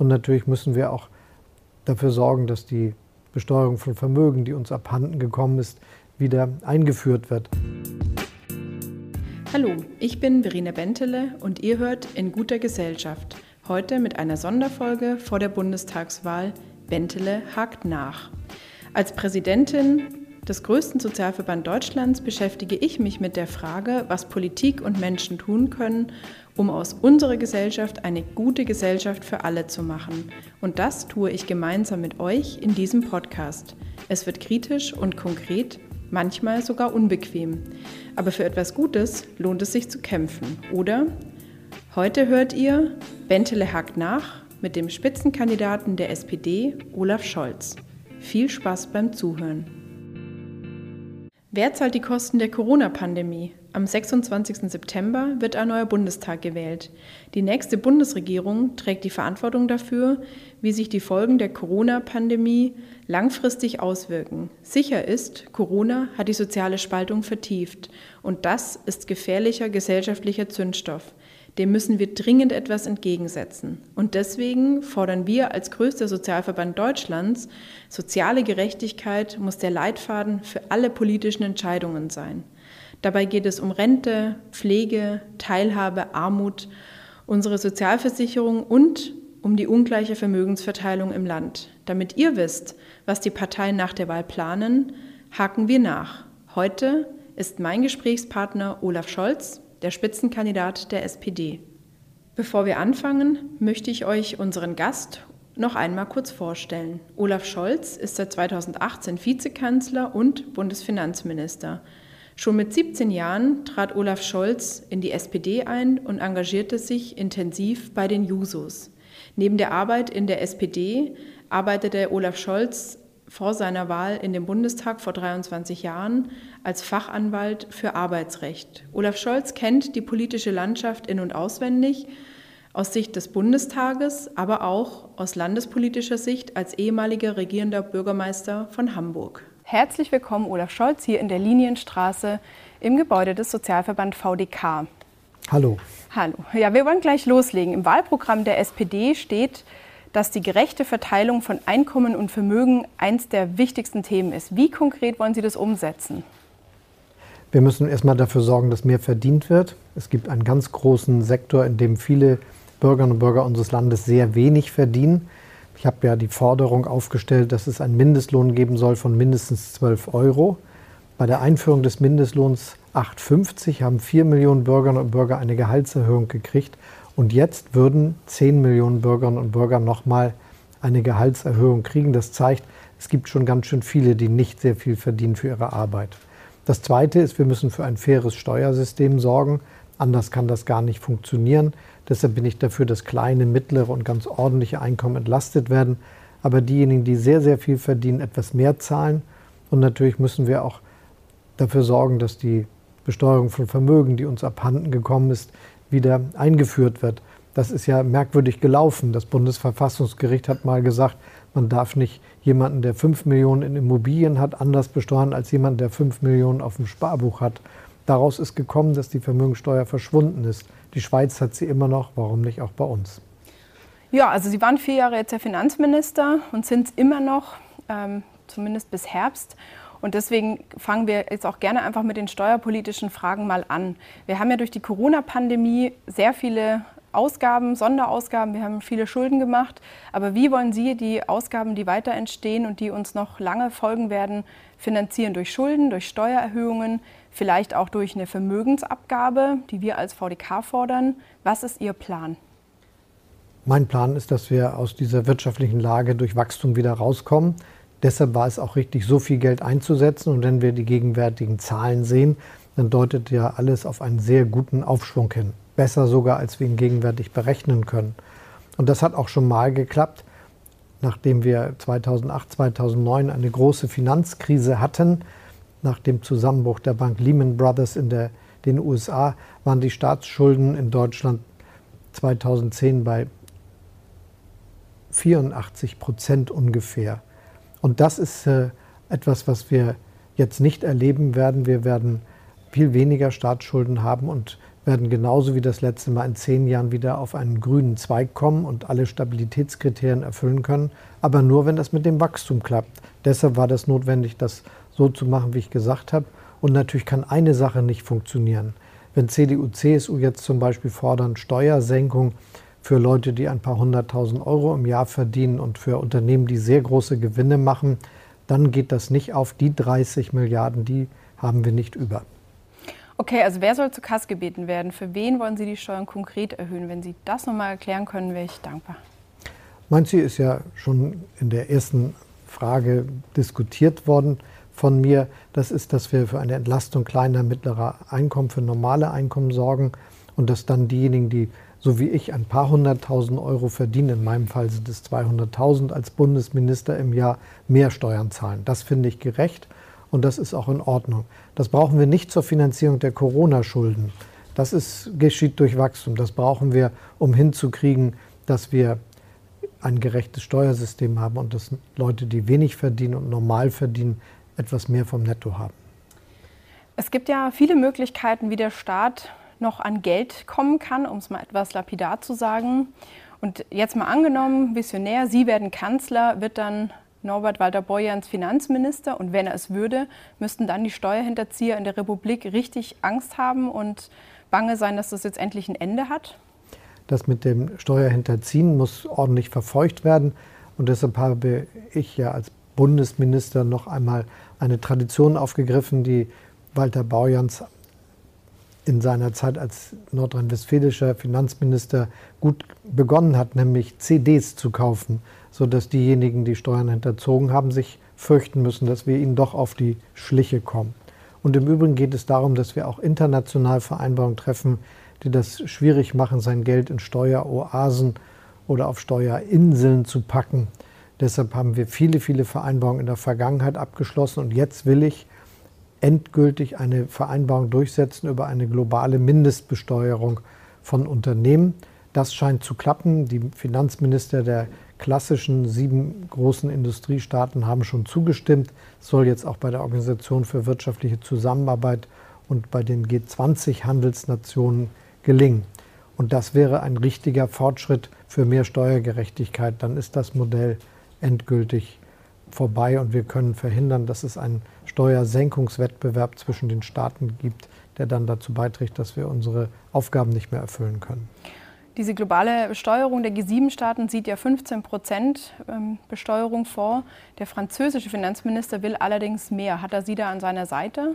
Und natürlich müssen wir auch dafür sorgen, dass die Besteuerung von Vermögen, die uns abhanden gekommen ist, wieder eingeführt wird. Hallo, ich bin Verena Bentele und ihr hört in guter Gesellschaft. Heute mit einer Sonderfolge vor der Bundestagswahl Bentele hakt nach. Als Präsidentin des größten Sozialverband Deutschlands beschäftige ich mich mit der Frage, was Politik und Menschen tun können, um aus unserer Gesellschaft eine gute Gesellschaft für alle zu machen. Und das tue ich gemeinsam mit euch in diesem Podcast. Es wird kritisch und konkret, manchmal sogar unbequem. Aber für etwas Gutes lohnt es sich zu kämpfen, oder? Heute hört ihr Bentele hakt nach mit dem Spitzenkandidaten der SPD, Olaf Scholz. Viel Spaß beim Zuhören. Wer zahlt die Kosten der Corona-Pandemie? Am 26. September wird ein neuer Bundestag gewählt. Die nächste Bundesregierung trägt die Verantwortung dafür, wie sich die Folgen der Corona-Pandemie langfristig auswirken. Sicher ist, Corona hat die soziale Spaltung vertieft und das ist gefährlicher gesellschaftlicher Zündstoff. Dem müssen wir dringend etwas entgegensetzen. Und deswegen fordern wir als größter Sozialverband Deutschlands, soziale Gerechtigkeit muss der Leitfaden für alle politischen Entscheidungen sein. Dabei geht es um Rente, Pflege, Teilhabe, Armut, unsere Sozialversicherung und um die ungleiche Vermögensverteilung im Land. Damit ihr wisst, was die Parteien nach der Wahl planen, haken wir nach. Heute ist mein Gesprächspartner Olaf Scholz, der Spitzenkandidat der SPD. Bevor wir anfangen, möchte ich euch unseren Gast noch einmal kurz vorstellen. Olaf Scholz ist seit 2018 Vizekanzler und Bundesfinanzminister. Schon mit 17 Jahren trat Olaf Scholz in die SPD ein und engagierte sich intensiv bei den Jusos. Neben der Arbeit in der SPD arbeitete Olaf Scholz vor seiner Wahl in den Bundestag vor 23 Jahren als Fachanwalt für Arbeitsrecht. Olaf Scholz kennt die politische Landschaft in und auswendig, aus Sicht des Bundestages, aber auch aus landespolitischer Sicht als ehemaliger regierender Bürgermeister von Hamburg. Herzlich willkommen, Olaf Scholz, hier in der Linienstraße im Gebäude des Sozialverband VDK. Hallo. Hallo. Ja, wir wollen gleich loslegen. Im Wahlprogramm der SPD steht, dass die gerechte Verteilung von Einkommen und Vermögen eins der wichtigsten Themen ist. Wie konkret wollen Sie das umsetzen? Wir müssen erstmal dafür sorgen, dass mehr verdient wird. Es gibt einen ganz großen Sektor, in dem viele Bürgerinnen und Bürger unseres Landes sehr wenig verdienen. Ich habe ja die Forderung aufgestellt, dass es einen Mindestlohn geben soll von mindestens 12 Euro. Bei der Einführung des Mindestlohns 8,50 haben 4 Millionen Bürgerinnen und Bürger eine Gehaltserhöhung gekriegt. Und jetzt würden 10 Millionen Bürgerinnen und Bürger nochmal eine Gehaltserhöhung kriegen. Das zeigt, es gibt schon ganz schön viele, die nicht sehr viel verdienen für ihre Arbeit. Das Zweite ist, wir müssen für ein faires Steuersystem sorgen. Anders kann das gar nicht funktionieren. Deshalb bin ich dafür, dass kleine, mittlere und ganz ordentliche Einkommen entlastet werden. Aber diejenigen, die sehr, sehr viel verdienen, etwas mehr zahlen. Und natürlich müssen wir auch dafür sorgen, dass die Besteuerung von Vermögen, die uns abhanden gekommen ist, wieder eingeführt wird. Das ist ja merkwürdig gelaufen. Das Bundesverfassungsgericht hat mal gesagt, man darf nicht jemanden, der 5 Millionen in Immobilien hat, anders besteuern als jemanden, der 5 Millionen auf dem Sparbuch hat. Daraus ist gekommen, dass die Vermögensteuer verschwunden ist. Die Schweiz hat sie immer noch, warum nicht auch bei uns? Ja, also Sie waren vier Jahre jetzt der Finanzminister und sind es immer noch, ähm, zumindest bis Herbst. Und deswegen fangen wir jetzt auch gerne einfach mit den steuerpolitischen Fragen mal an. Wir haben ja durch die Corona-Pandemie sehr viele Ausgaben, Sonderausgaben, wir haben viele Schulden gemacht. Aber wie wollen Sie die Ausgaben, die weiter entstehen und die uns noch lange folgen werden, finanzieren? Durch Schulden, durch Steuererhöhungen, vielleicht auch durch eine Vermögensabgabe, die wir als VDK fordern. Was ist Ihr Plan? Mein Plan ist, dass wir aus dieser wirtschaftlichen Lage durch Wachstum wieder rauskommen. Deshalb war es auch richtig, so viel Geld einzusetzen. Und wenn wir die gegenwärtigen Zahlen sehen, dann deutet ja alles auf einen sehr guten Aufschwung hin. Besser sogar, als wir ihn gegenwärtig berechnen können. Und das hat auch schon mal geklappt, nachdem wir 2008, 2009 eine große Finanzkrise hatten. Nach dem Zusammenbruch der Bank Lehman Brothers in der, den USA waren die Staatsschulden in Deutschland 2010 bei 84 Prozent ungefähr. Und das ist äh, etwas, was wir jetzt nicht erleben werden. Wir werden viel weniger Staatsschulden haben und werden genauso wie das letzte Mal in zehn Jahren wieder auf einen grünen Zweig kommen und alle Stabilitätskriterien erfüllen können, aber nur, wenn das mit dem Wachstum klappt. Deshalb war das notwendig, das so zu machen, wie ich gesagt habe. Und natürlich kann eine Sache nicht funktionieren. Wenn CDU, CSU jetzt zum Beispiel fordern Steuersenkung für Leute, die ein paar hunderttausend Euro im Jahr verdienen und für Unternehmen, die sehr große Gewinne machen, dann geht das nicht auf. Die 30 Milliarden, die haben wir nicht über. Okay, also wer soll zu Kass gebeten werden? Für wen wollen Sie die Steuern konkret erhöhen? Wenn Sie das nochmal erklären können, wäre ich dankbar. Mein Ziel ist ja schon in der ersten Frage diskutiert worden von mir. Das ist, dass wir für eine Entlastung kleiner, mittlerer Einkommen, für normale Einkommen sorgen und dass dann diejenigen, die so wie ich ein paar hunderttausend Euro verdienen, in meinem Fall sind es 200.000 als Bundesminister im Jahr, mehr Steuern zahlen. Das finde ich gerecht und das ist auch in Ordnung. Das brauchen wir nicht zur Finanzierung der Corona-Schulden. Das ist, geschieht durch Wachstum. Das brauchen wir, um hinzukriegen, dass wir ein gerechtes Steuersystem haben und dass Leute, die wenig verdienen und normal verdienen, etwas mehr vom Netto haben. Es gibt ja viele Möglichkeiten, wie der Staat noch an Geld kommen kann, um es mal etwas lapidar zu sagen. Und jetzt mal angenommen, Visionär, Sie werden Kanzler, wird dann Norbert Walter-Borjans Finanzminister und wenn er es würde, müssten dann die Steuerhinterzieher in der Republik richtig Angst haben und bange sein, dass das jetzt endlich ein Ende hat? Das mit dem Steuerhinterziehen muss ordentlich verfolgt werden und deshalb habe ich ja als Bundesminister noch einmal eine Tradition aufgegriffen, die Walter Borjans in seiner Zeit als nordrhein-westfälischer Finanzminister gut begonnen hat, nämlich CDs zu kaufen sodass diejenigen, die Steuern hinterzogen haben, sich fürchten müssen, dass wir ihnen doch auf die Schliche kommen. Und im Übrigen geht es darum, dass wir auch international Vereinbarungen treffen, die das schwierig machen, sein Geld in Steueroasen oder auf Steuerinseln zu packen. Deshalb haben wir viele, viele Vereinbarungen in der Vergangenheit abgeschlossen und jetzt will ich endgültig eine Vereinbarung durchsetzen über eine globale Mindestbesteuerung von Unternehmen. Das scheint zu klappen. Die Finanzminister der klassischen sieben großen Industriestaaten haben schon zugestimmt. Es soll jetzt auch bei der Organisation für wirtschaftliche Zusammenarbeit und bei den G20-Handelsnationen gelingen. Und das wäre ein richtiger Fortschritt für mehr Steuergerechtigkeit. Dann ist das Modell endgültig vorbei und wir können verhindern, dass es einen Steuersenkungswettbewerb zwischen den Staaten gibt, der dann dazu beiträgt, dass wir unsere Aufgaben nicht mehr erfüllen können. Diese globale Besteuerung der G7-Staaten sieht ja 15 Prozent ähm, Besteuerung vor. Der französische Finanzminister will allerdings mehr. Hat er Sie da an seiner Seite?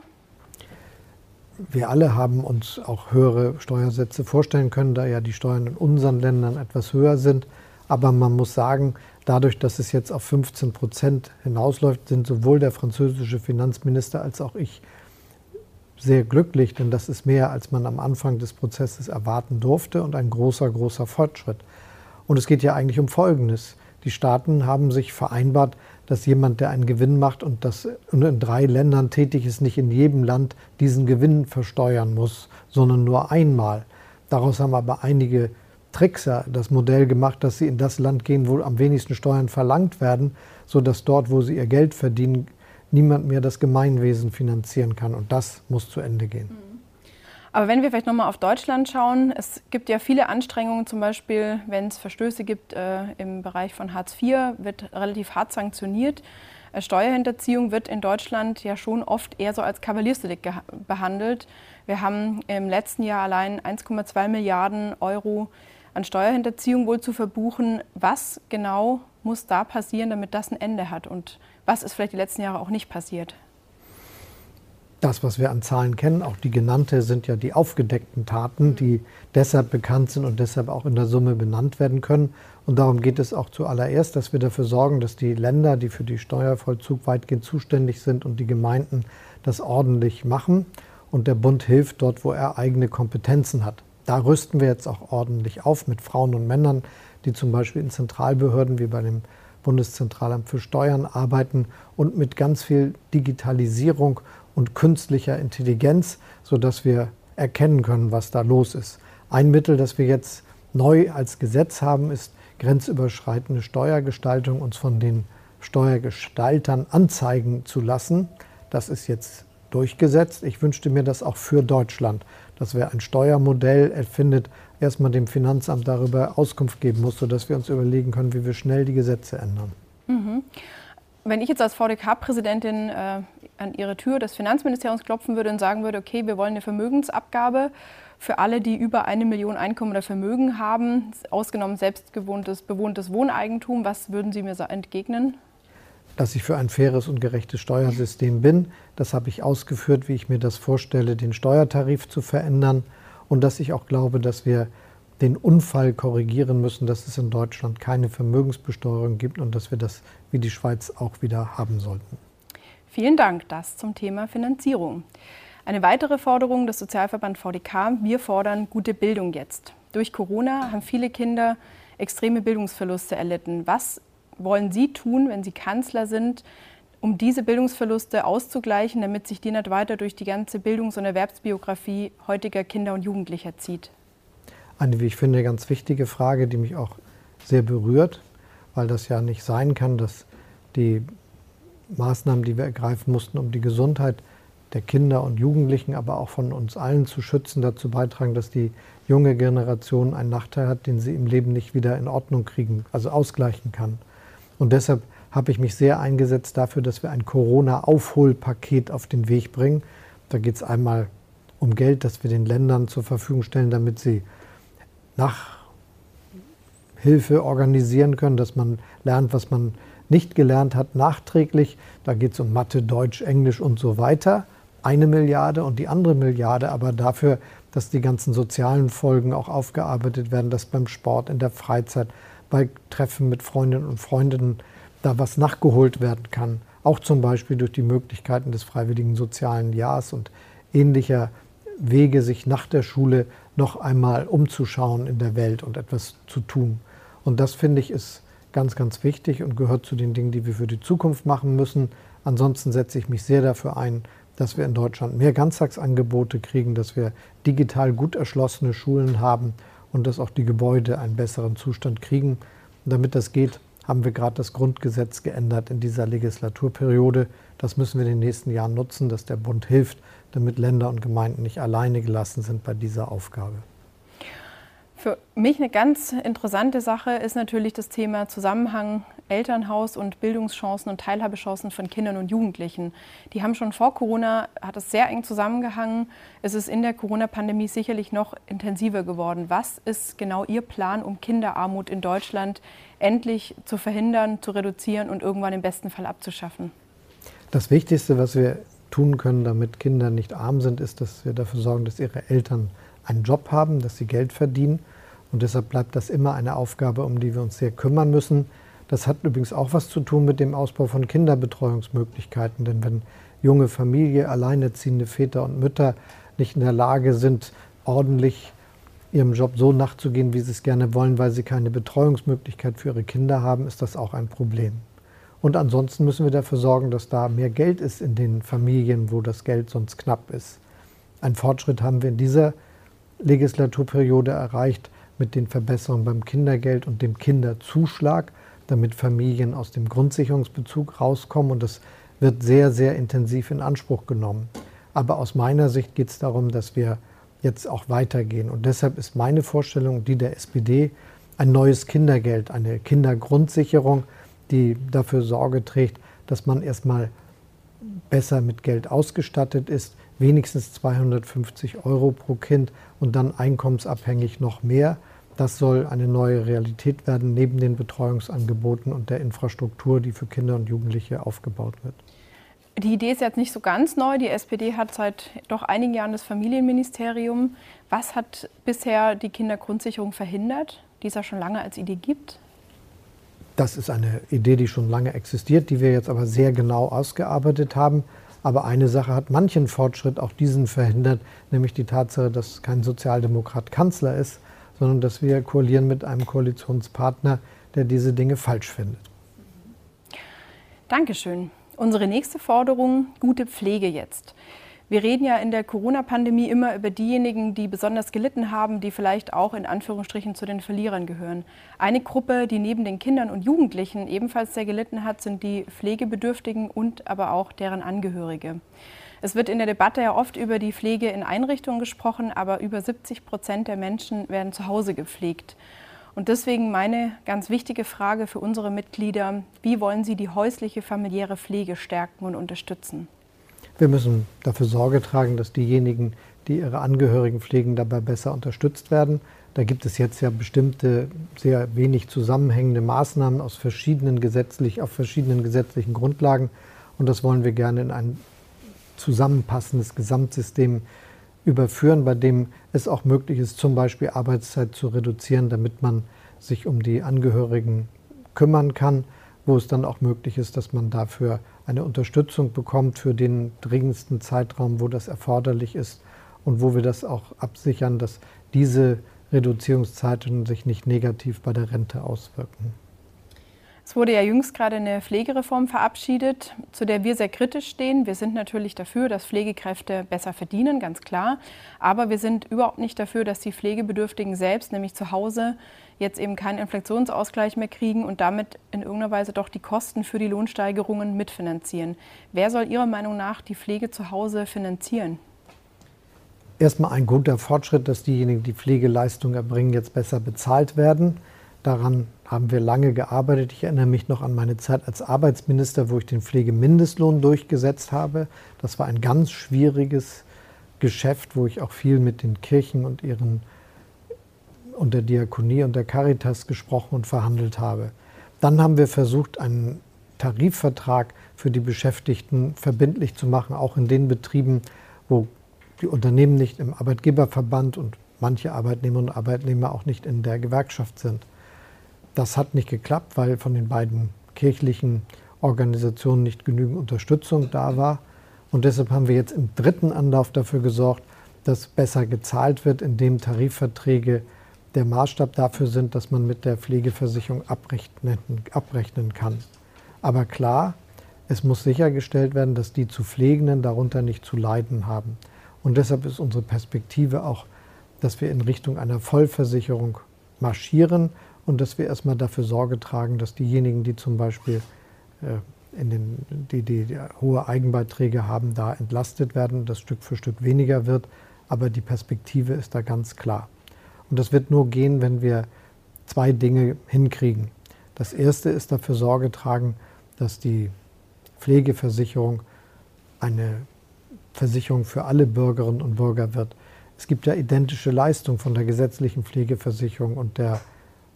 Wir alle haben uns auch höhere Steuersätze vorstellen können, da ja die Steuern in unseren Ländern etwas höher sind. Aber man muss sagen, dadurch, dass es jetzt auf 15 Prozent hinausläuft, sind sowohl der französische Finanzminister als auch ich sehr glücklich, denn das ist mehr, als man am Anfang des Prozesses erwarten durfte und ein großer, großer Fortschritt. Und es geht ja eigentlich um Folgendes. Die Staaten haben sich vereinbart, dass jemand, der einen Gewinn macht und das in drei Ländern tätig ist, nicht in jedem Land diesen Gewinn versteuern muss, sondern nur einmal. Daraus haben aber einige Trickser das Modell gemacht, dass sie in das Land gehen, wo am wenigsten Steuern verlangt werden, sodass dort, wo sie ihr Geld verdienen, niemand mehr das Gemeinwesen finanzieren kann. Und das muss zu Ende gehen. Mhm. Aber wenn wir vielleicht nochmal auf Deutschland schauen, es gibt ja viele Anstrengungen, zum Beispiel, wenn es Verstöße gibt äh, im Bereich von Hartz IV, wird relativ hart sanktioniert. Äh, Steuerhinterziehung wird in Deutschland ja schon oft eher so als Kavaliersdelikt behandelt. Wir haben im letzten Jahr allein 1,2 Milliarden Euro an Steuerhinterziehung wohl zu verbuchen. Was genau muss da passieren, damit das ein Ende hat? Und was ist vielleicht die letzten Jahre auch nicht passiert? Das, was wir an Zahlen kennen, auch die genannte, sind ja die aufgedeckten Taten, die deshalb bekannt sind und deshalb auch in der Summe benannt werden können. Und darum geht es auch zuallererst, dass wir dafür sorgen, dass die Länder, die für die Steuervollzug weitgehend zuständig sind und die Gemeinden das ordentlich machen. Und der Bund hilft dort, wo er eigene Kompetenzen hat. Da rüsten wir jetzt auch ordentlich auf mit Frauen und Männern, die zum Beispiel in Zentralbehörden wie bei dem Bundeszentralamt für Steuern arbeiten und mit ganz viel Digitalisierung und künstlicher Intelligenz, sodass wir erkennen können, was da los ist. Ein Mittel, das wir jetzt neu als Gesetz haben, ist grenzüberschreitende Steuergestaltung, uns von den Steuergestaltern anzeigen zu lassen. Das ist jetzt durchgesetzt. Ich wünschte mir das auch für Deutschland, dass wir ein Steuermodell erfindet, erstmal dem Finanzamt darüber Auskunft geben muss, sodass wir uns überlegen können, wie wir schnell die Gesetze ändern. Mhm. Wenn ich jetzt als VDK-Präsidentin äh, an Ihre Tür des Finanzministeriums klopfen würde und sagen würde, okay, wir wollen eine Vermögensabgabe für alle, die über eine Million Einkommen oder Vermögen haben, ausgenommen selbstgewohntes, bewohntes Wohneigentum, was würden Sie mir entgegnen? Dass ich für ein faires und gerechtes Steuersystem bin. Das habe ich ausgeführt, wie ich mir das vorstelle, den Steuertarif zu verändern. Und dass ich auch glaube, dass wir den Unfall korrigieren müssen, dass es in Deutschland keine Vermögensbesteuerung gibt und dass wir das wie die Schweiz auch wieder haben sollten. Vielen Dank. Das zum Thema Finanzierung. Eine weitere Forderung des Sozialverband VDK, wir fordern gute Bildung jetzt. Durch Corona haben viele Kinder extreme Bildungsverluste erlitten. Was wollen Sie tun, wenn Sie Kanzler sind, um diese Bildungsverluste auszugleichen, damit sich die nicht weiter durch die ganze Bildungs- und Erwerbsbiografie heutiger Kinder und Jugendlicher zieht? Eine, wie ich finde, ganz wichtige Frage, die mich auch sehr berührt, weil das ja nicht sein kann, dass die Maßnahmen, die wir ergreifen mussten, um die Gesundheit der Kinder und Jugendlichen, aber auch von uns allen zu schützen, dazu beitragen, dass die junge Generation einen Nachteil hat, den sie im Leben nicht wieder in Ordnung kriegen, also ausgleichen kann. Und deshalb habe ich mich sehr eingesetzt dafür, dass wir ein Corona-Aufholpaket auf den Weg bringen. Da geht es einmal um Geld, das wir den Ländern zur Verfügung stellen, damit sie Nachhilfe organisieren können, dass man lernt, was man nicht gelernt hat, nachträglich. Da geht es um Mathe, Deutsch, Englisch und so weiter. Eine Milliarde und die andere Milliarde aber dafür, dass die ganzen sozialen Folgen auch aufgearbeitet werden, dass beim Sport, in der Freizeit, bei Treffen mit Freundinnen und Freunden da was nachgeholt werden kann. Auch zum Beispiel durch die Möglichkeiten des freiwilligen sozialen Jahres und ähnlicher Wege, sich nach der Schule noch einmal umzuschauen in der Welt und etwas zu tun. Und das finde ich ist ganz, ganz wichtig und gehört zu den Dingen, die wir für die Zukunft machen müssen. Ansonsten setze ich mich sehr dafür ein, dass wir in Deutschland mehr Ganztagsangebote kriegen, dass wir digital gut erschlossene Schulen haben und dass auch die Gebäude einen besseren Zustand kriegen. Und damit das geht, haben wir gerade das Grundgesetz geändert in dieser Legislaturperiode. Das müssen wir in den nächsten Jahren nutzen, dass der Bund hilft, damit Länder und Gemeinden nicht alleine gelassen sind bei dieser Aufgabe. Für mich eine ganz interessante Sache ist natürlich das Thema Zusammenhang Elternhaus und Bildungschancen und Teilhabechancen von Kindern und Jugendlichen. Die haben schon vor Corona, hat es sehr eng zusammengehangen. Es ist in der Corona-Pandemie sicherlich noch intensiver geworden. Was ist genau Ihr Plan, um Kinderarmut in Deutschland endlich zu verhindern, zu reduzieren und irgendwann im besten Fall abzuschaffen? Das Wichtigste, was wir tun können, damit Kinder nicht arm sind, ist, dass wir dafür sorgen, dass ihre Eltern einen Job haben, dass sie Geld verdienen. Und deshalb bleibt das immer eine Aufgabe, um die wir uns sehr kümmern müssen. Das hat übrigens auch was zu tun mit dem Ausbau von Kinderbetreuungsmöglichkeiten. Denn wenn junge Familie, alleinerziehende Väter und Mütter nicht in der Lage sind, ordentlich ihrem Job so nachzugehen, wie sie es gerne wollen, weil sie keine Betreuungsmöglichkeit für ihre Kinder haben, ist das auch ein Problem. Und ansonsten müssen wir dafür sorgen, dass da mehr Geld ist in den Familien, wo das Geld sonst knapp ist. Ein Fortschritt haben wir in dieser Legislaturperiode erreicht mit den Verbesserungen beim Kindergeld und dem Kinderzuschlag, damit Familien aus dem Grundsicherungsbezug rauskommen. Und das wird sehr, sehr intensiv in Anspruch genommen. Aber aus meiner Sicht geht es darum, dass wir jetzt auch weitergehen. Und deshalb ist meine Vorstellung, die der SPD, ein neues Kindergeld, eine Kindergrundsicherung, die dafür Sorge trägt, dass man erstmal besser mit Geld ausgestattet ist, wenigstens 250 Euro pro Kind und dann einkommensabhängig noch mehr. Das soll eine neue Realität werden, neben den Betreuungsangeboten und der Infrastruktur, die für Kinder und Jugendliche aufgebaut wird. Die Idee ist jetzt nicht so ganz neu. Die SPD hat seit doch einigen Jahren das Familienministerium. Was hat bisher die Kindergrundsicherung verhindert, die es ja schon lange als Idee gibt? Das ist eine Idee, die schon lange existiert, die wir jetzt aber sehr genau ausgearbeitet haben. Aber eine Sache hat manchen Fortschritt, auch diesen verhindert, nämlich die Tatsache, dass kein Sozialdemokrat Kanzler ist, sondern dass wir koalieren mit einem Koalitionspartner, der diese Dinge falsch findet. Dankeschön. Unsere nächste Forderung, gute Pflege jetzt. Wir reden ja in der Corona-Pandemie immer über diejenigen, die besonders gelitten haben, die vielleicht auch in Anführungsstrichen zu den Verlierern gehören. Eine Gruppe, die neben den Kindern und Jugendlichen ebenfalls sehr gelitten hat, sind die Pflegebedürftigen und aber auch deren Angehörige. Es wird in der Debatte ja oft über die Pflege in Einrichtungen gesprochen, aber über 70 Prozent der Menschen werden zu Hause gepflegt. Und deswegen meine ganz wichtige Frage für unsere Mitglieder, wie wollen Sie die häusliche familiäre Pflege stärken und unterstützen? Wir müssen dafür Sorge tragen, dass diejenigen, die ihre Angehörigen pflegen, dabei besser unterstützt werden. Da gibt es jetzt ja bestimmte sehr wenig zusammenhängende Maßnahmen aus verschiedenen gesetzlich, auf verschiedenen gesetzlichen Grundlagen. Und das wollen wir gerne in ein zusammenpassendes Gesamtsystem überführen, bei dem es auch möglich ist, zum Beispiel Arbeitszeit zu reduzieren, damit man sich um die Angehörigen kümmern kann, wo es dann auch möglich ist, dass man dafür eine Unterstützung bekommt für den dringendsten Zeitraum, wo das erforderlich ist und wo wir das auch absichern, dass diese Reduzierungszeiten sich nicht negativ bei der Rente auswirken. Es wurde ja jüngst gerade eine Pflegereform verabschiedet, zu der wir sehr kritisch stehen. Wir sind natürlich dafür, dass Pflegekräfte besser verdienen, ganz klar. Aber wir sind überhaupt nicht dafür, dass die Pflegebedürftigen selbst, nämlich zu Hause, jetzt eben keinen Inflationsausgleich mehr kriegen und damit in irgendeiner Weise doch die Kosten für die Lohnsteigerungen mitfinanzieren. Wer soll Ihrer Meinung nach die Pflege zu Hause finanzieren? Erstmal ein guter Fortschritt, dass diejenigen, die Pflegeleistungen erbringen, jetzt besser bezahlt werden. Daran haben wir lange gearbeitet. Ich erinnere mich noch an meine Zeit als Arbeitsminister, wo ich den Pflegemindestlohn durchgesetzt habe. Das war ein ganz schwieriges Geschäft, wo ich auch viel mit den Kirchen und ihren und der Diakonie und der Caritas gesprochen und verhandelt habe. Dann haben wir versucht, einen Tarifvertrag für die Beschäftigten verbindlich zu machen, auch in den Betrieben, wo die Unternehmen nicht im Arbeitgeberverband und manche Arbeitnehmerinnen und Arbeitnehmer auch nicht in der Gewerkschaft sind. Das hat nicht geklappt, weil von den beiden kirchlichen Organisationen nicht genügend Unterstützung da war. Und deshalb haben wir jetzt im dritten Anlauf dafür gesorgt, dass besser gezahlt wird, indem Tarifverträge der Maßstab dafür sind, dass man mit der Pflegeversicherung abrechnen, abrechnen kann. Aber klar, es muss sichergestellt werden, dass die zu Pflegenden darunter nicht zu leiden haben. Und deshalb ist unsere Perspektive auch, dass wir in Richtung einer Vollversicherung marschieren und dass wir erstmal dafür Sorge tragen, dass diejenigen, die zum Beispiel äh, in den, die, die, die hohe Eigenbeiträge haben, da entlastet werden, dass Stück für Stück weniger wird. Aber die Perspektive ist da ganz klar. Und das wird nur gehen, wenn wir zwei Dinge hinkriegen. Das erste ist dafür Sorge tragen, dass die Pflegeversicherung eine Versicherung für alle Bürgerinnen und Bürger wird. Es gibt ja identische Leistungen von der gesetzlichen Pflegeversicherung und der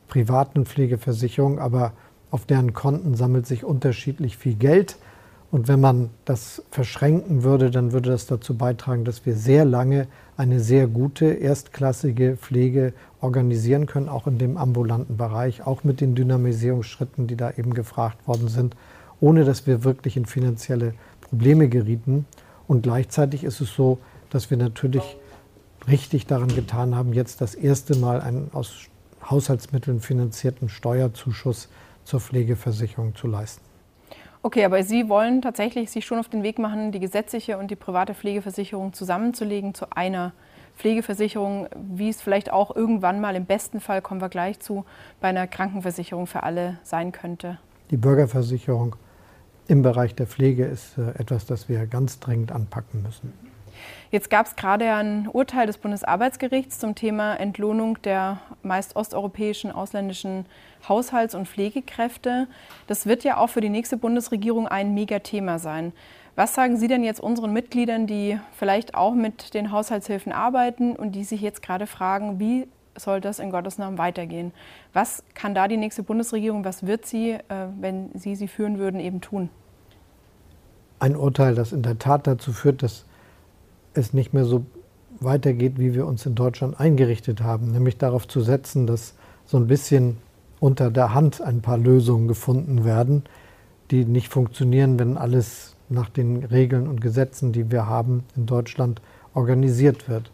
privaten Pflegeversicherung, aber auf deren Konten sammelt sich unterschiedlich viel Geld. Und wenn man das verschränken würde, dann würde das dazu beitragen, dass wir sehr lange eine sehr gute erstklassige Pflege organisieren können, auch in dem ambulanten Bereich, auch mit den Dynamisierungsschritten, die da eben gefragt worden sind, ohne dass wir wirklich in finanzielle Probleme gerieten. Und gleichzeitig ist es so, dass wir natürlich richtig daran getan haben, jetzt das erste Mal einen aus Haushaltsmitteln finanzierten Steuerzuschuss zur Pflegeversicherung zu leisten. Okay, aber Sie wollen tatsächlich sich schon auf den Weg machen, die gesetzliche und die private Pflegeversicherung zusammenzulegen zu einer Pflegeversicherung, wie es vielleicht auch irgendwann mal im besten Fall, kommen wir gleich zu, bei einer Krankenversicherung für alle sein könnte. Die Bürgerversicherung im Bereich der Pflege ist äh, etwas, das wir ganz dringend anpacken müssen. Jetzt gab es gerade ein Urteil des Bundesarbeitsgerichts zum Thema Entlohnung der meist osteuropäischen ausländischen Haushalts- und Pflegekräfte. Das wird ja auch für die nächste Bundesregierung ein Megathema sein. Was sagen Sie denn jetzt unseren Mitgliedern, die vielleicht auch mit den Haushaltshilfen arbeiten und die sich jetzt gerade fragen, wie soll das in Gottes Namen weitergehen? Was kann da die nächste Bundesregierung, was wird sie, äh, wenn Sie sie führen würden, eben tun? Ein Urteil, das in der Tat dazu führt, dass es nicht mehr so weitergeht, wie wir uns in Deutschland eingerichtet haben, nämlich darauf zu setzen, dass so ein bisschen unter der Hand ein paar Lösungen gefunden werden, die nicht funktionieren, wenn alles nach den Regeln und Gesetzen, die wir haben in Deutschland, organisiert wird.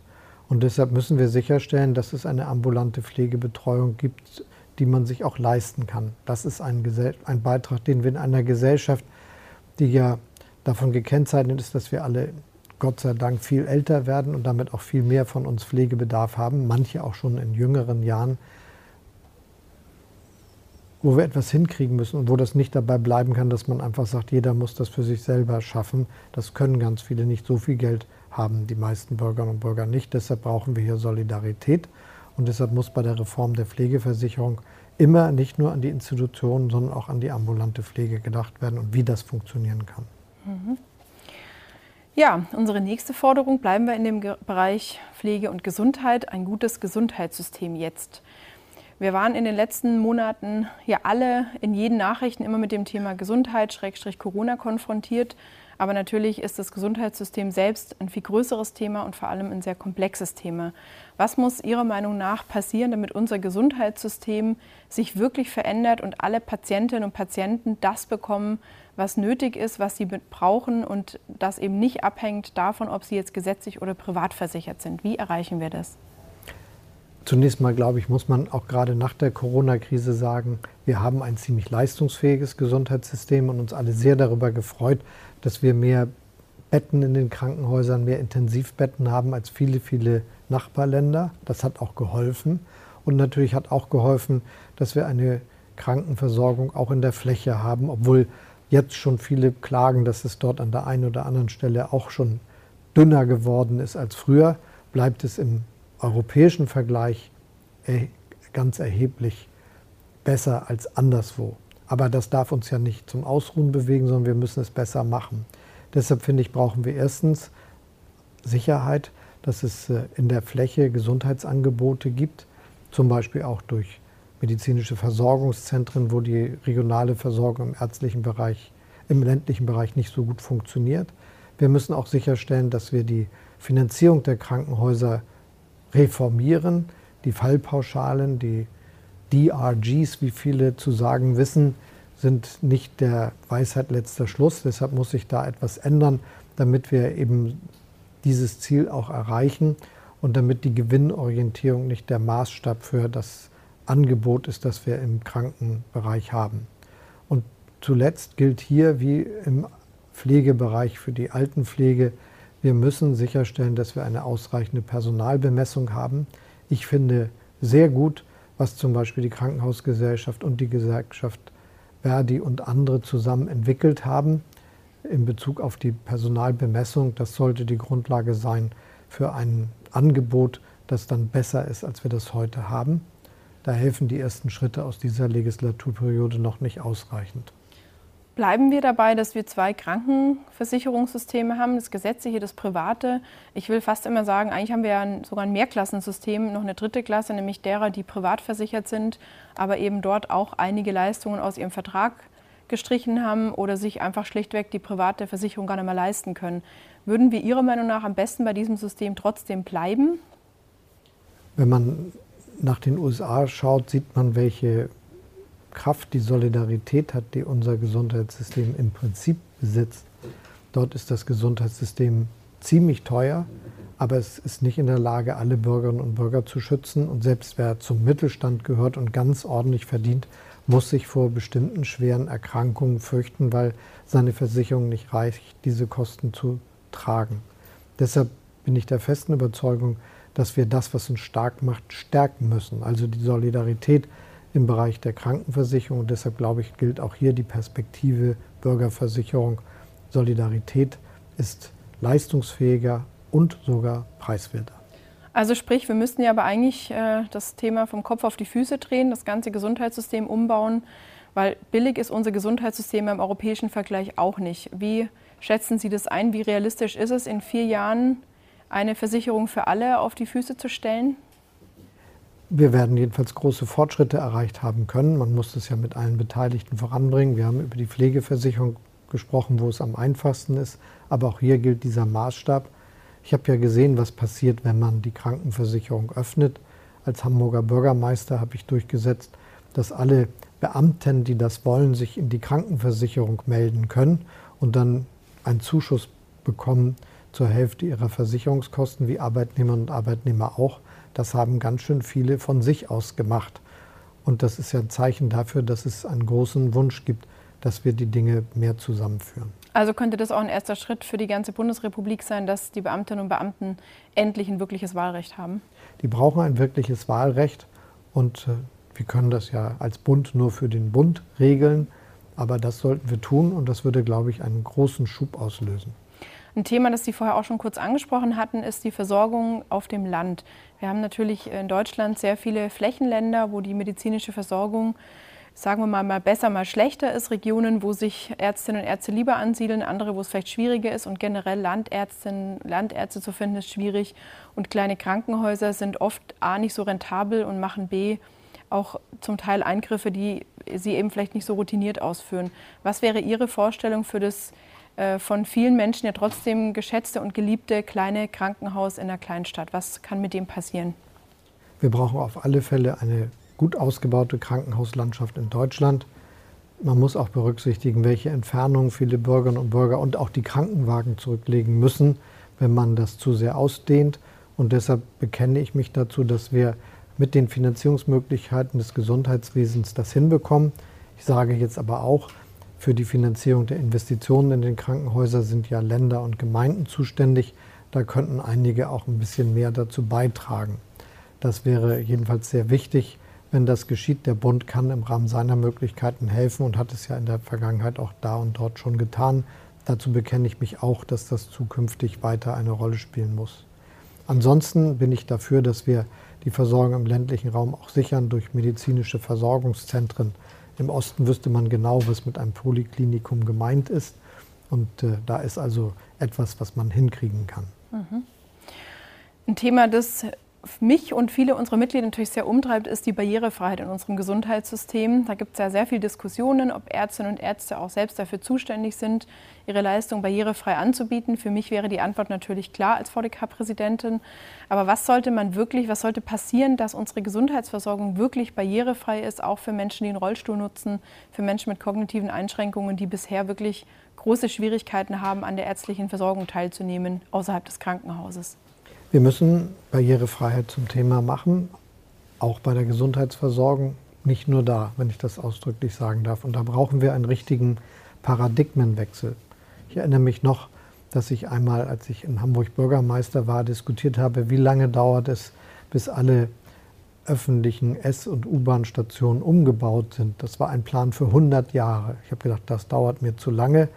Und deshalb müssen wir sicherstellen, dass es eine ambulante Pflegebetreuung gibt, die man sich auch leisten kann. Das ist ein, ein Beitrag, den wir in einer Gesellschaft, die ja davon gekennzeichnet ist, dass wir alle Gott sei Dank viel älter werden und damit auch viel mehr von uns Pflegebedarf haben, manche auch schon in jüngeren Jahren, wo wir etwas hinkriegen müssen und wo das nicht dabei bleiben kann, dass man einfach sagt, jeder muss das für sich selber schaffen. Das können ganz viele nicht. So viel Geld haben die meisten Bürgerinnen und Bürger nicht. Deshalb brauchen wir hier Solidarität. Und deshalb muss bei der Reform der Pflegeversicherung immer nicht nur an die Institutionen, sondern auch an die ambulante Pflege gedacht werden und wie das funktionieren kann. Mhm. Ja, unsere nächste Forderung bleiben wir in dem Bereich Pflege und Gesundheit, ein gutes Gesundheitssystem jetzt. Wir waren in den letzten Monaten ja alle in jeden Nachrichten immer mit dem Thema Gesundheit, Schrägstrich Corona konfrontiert. Aber natürlich ist das Gesundheitssystem selbst ein viel größeres Thema und vor allem ein sehr komplexes Thema. Was muss Ihrer Meinung nach passieren, damit unser Gesundheitssystem sich wirklich verändert und alle Patientinnen und Patienten das bekommen, was nötig ist, was sie brauchen und das eben nicht abhängt davon, ob sie jetzt gesetzlich oder privat versichert sind? Wie erreichen wir das? Zunächst mal, glaube ich, muss man auch gerade nach der Corona-Krise sagen, wir haben ein ziemlich leistungsfähiges Gesundheitssystem und uns alle sehr darüber gefreut, dass wir mehr Betten in den Krankenhäusern, mehr Intensivbetten haben als viele, viele Nachbarländer. Das hat auch geholfen. Und natürlich hat auch geholfen, dass wir eine Krankenversorgung auch in der Fläche haben, obwohl jetzt schon viele klagen, dass es dort an der einen oder anderen Stelle auch schon dünner geworden ist als früher, bleibt es im europäischen Vergleich ganz erheblich besser als anderswo. Aber das darf uns ja nicht zum Ausruhen bewegen, sondern wir müssen es besser machen. Deshalb finde ich, brauchen wir erstens Sicherheit, dass es äh, in der Fläche Gesundheitsangebote gibt, zum Beispiel auch durch medizinische Versorgungszentren, wo die regionale Versorgung im ärztlichen Bereich, im ländlichen Bereich nicht so gut funktioniert. Wir müssen auch sicherstellen, dass wir die Finanzierung der Krankenhäuser reformieren, die Fallpauschalen, die DRGs, wie viele zu sagen wissen, sind nicht der Weisheit letzter Schluss. Deshalb muss sich da etwas ändern, damit wir eben dieses Ziel auch erreichen und damit die Gewinnorientierung nicht der Maßstab für das Angebot ist, das wir im Krankenbereich haben. Und zuletzt gilt hier wie im Pflegebereich für die Altenpflege, wir müssen sicherstellen, dass wir eine ausreichende Personalbemessung haben. Ich finde sehr gut, was zum Beispiel die Krankenhausgesellschaft und die Gesellschaft Verdi und andere zusammen entwickelt haben in Bezug auf die Personalbemessung. Das sollte die Grundlage sein für ein Angebot, das dann besser ist, als wir das heute haben. Da helfen die ersten Schritte aus dieser Legislaturperiode noch nicht ausreichend. Bleiben wir dabei, dass wir zwei Krankenversicherungssysteme haben, das gesetzliche, das private. Ich will fast immer sagen, eigentlich haben wir ja sogar ein Mehrklassensystem, noch eine dritte Klasse, nämlich derer, die privat versichert sind, aber eben dort auch einige Leistungen aus ihrem Vertrag gestrichen haben oder sich einfach schlichtweg die private Versicherung gar nicht mehr leisten können. Würden wir Ihrer Meinung nach am besten bei diesem System trotzdem bleiben? Wenn man nach den USA schaut, sieht man, welche Kraft, die Solidarität hat, die unser Gesundheitssystem im Prinzip besitzt. Dort ist das Gesundheitssystem ziemlich teuer, aber es ist nicht in der Lage, alle Bürgerinnen und Bürger zu schützen. Und selbst wer zum Mittelstand gehört und ganz ordentlich verdient, muss sich vor bestimmten schweren Erkrankungen fürchten, weil seine Versicherung nicht reicht, diese Kosten zu tragen. Deshalb bin ich der festen Überzeugung, dass wir das, was uns stark macht, stärken müssen. Also die Solidarität im Bereich der Krankenversicherung. Und deshalb glaube ich, gilt auch hier die Perspektive Bürgerversicherung. Solidarität ist leistungsfähiger und sogar preiswerter. Also sprich, wir müssten ja aber eigentlich äh, das Thema vom Kopf auf die Füße drehen, das ganze Gesundheitssystem umbauen, weil billig ist unser Gesundheitssystem im europäischen Vergleich auch nicht. Wie schätzen Sie das ein? Wie realistisch ist es, in vier Jahren eine Versicherung für alle auf die Füße zu stellen? Wir werden jedenfalls große Fortschritte erreicht haben können. Man muss das ja mit allen Beteiligten voranbringen. Wir haben über die Pflegeversicherung gesprochen, wo es am einfachsten ist. Aber auch hier gilt dieser Maßstab. Ich habe ja gesehen, was passiert, wenn man die Krankenversicherung öffnet. Als Hamburger Bürgermeister habe ich durchgesetzt, dass alle Beamten, die das wollen, sich in die Krankenversicherung melden können und dann einen Zuschuss bekommen zur Hälfte ihrer Versicherungskosten, wie Arbeitnehmerinnen und Arbeitnehmer auch. Das haben ganz schön viele von sich aus gemacht. Und das ist ja ein Zeichen dafür, dass es einen großen Wunsch gibt, dass wir die Dinge mehr zusammenführen. Also könnte das auch ein erster Schritt für die ganze Bundesrepublik sein, dass die Beamtinnen und Beamten endlich ein wirkliches Wahlrecht haben? Die brauchen ein wirkliches Wahlrecht und äh, Wir können das ja als Bund nur für den Bund regeln, aber das sollten wir tun und das würde, glaube ich, einen großen Schub auslösen. Ein Thema, das Sie vorher auch schon kurz angesprochen hatten, ist die Versorgung auf dem Land. Wir haben natürlich in Deutschland sehr viele Flächenländer, wo die medizinische Versorgung sagen wir mal, mal besser, mal schlechter ist, Regionen, wo sich Ärztinnen und Ärzte lieber ansiedeln, andere, wo es vielleicht schwieriger ist und generell Landärztinnen, Landärzte zu finden, ist schwierig und kleine Krankenhäuser sind oft A nicht so rentabel und machen B auch zum Teil Eingriffe, die sie eben vielleicht nicht so routiniert ausführen. Was wäre Ihre Vorstellung für das von vielen Menschen ja trotzdem geschätzte und geliebte kleine Krankenhaus in einer Kleinstadt? Was kann mit dem passieren? Wir brauchen auf alle Fälle eine gut ausgebaute Krankenhauslandschaft in Deutschland. Man muss auch berücksichtigen, welche Entfernungen viele Bürgerinnen und Bürger und auch die Krankenwagen zurücklegen müssen, wenn man das zu sehr ausdehnt. Und deshalb bekenne ich mich dazu, dass wir mit den Finanzierungsmöglichkeiten des Gesundheitswesens das hinbekommen. Ich sage jetzt aber auch, für die Finanzierung der Investitionen in den Krankenhäusern sind ja Länder und Gemeinden zuständig. Da könnten einige auch ein bisschen mehr dazu beitragen. Das wäre jedenfalls sehr wichtig, wenn das geschieht. Der Bund kann im Rahmen seiner Möglichkeiten helfen und hat es ja in der Vergangenheit auch da und dort schon getan. Dazu bekenne ich mich auch, dass das zukünftig weiter eine Rolle spielen muss. Ansonsten bin ich dafür, dass wir die Versorgung im ländlichen Raum auch sichern durch medizinische Versorgungszentren. Im Osten wüsste man genau, was mit einem Poliklinikum gemeint ist. Und äh, da ist also etwas, was man hinkriegen kann. Mhm. Ein Thema, das mich und viele unserer Mitglieder natürlich sehr umtreibt, ist die Barrierefreiheit in unserem Gesundheitssystem. Da gibt es ja sehr viele Diskussionen, ob Ärztinnen und Ärzte auch selbst dafür zuständig sind, ihre Leistung barrierefrei anzubieten. Für mich wäre die Antwort natürlich klar als VDK-Präsidentin. Aber was sollte man wirklich, was sollte passieren, dass unsere Gesundheitsversorgung wirklich barrierefrei ist, auch für Menschen, die einen Rollstuhl nutzen, für Menschen mit kognitiven Einschränkungen, die bisher wirklich große Schwierigkeiten haben, an der ärztlichen Versorgung teilzunehmen außerhalb des Krankenhauses? Wir müssen Barrierefreiheit zum Thema machen, auch bei der Gesundheitsversorgung, nicht nur da, wenn ich das ausdrücklich sagen darf. Und da brauchen wir einen richtigen Paradigmenwechsel. Ich erinnere mich noch, dass ich einmal, als ich in Hamburg Bürgermeister war, diskutiert habe, wie lange dauert es, bis alle öffentlichen S- und U-Bahn-Stationen umgebaut sind. Das war ein Plan für 100 Jahre. Ich habe gedacht, das dauert mir zu lange.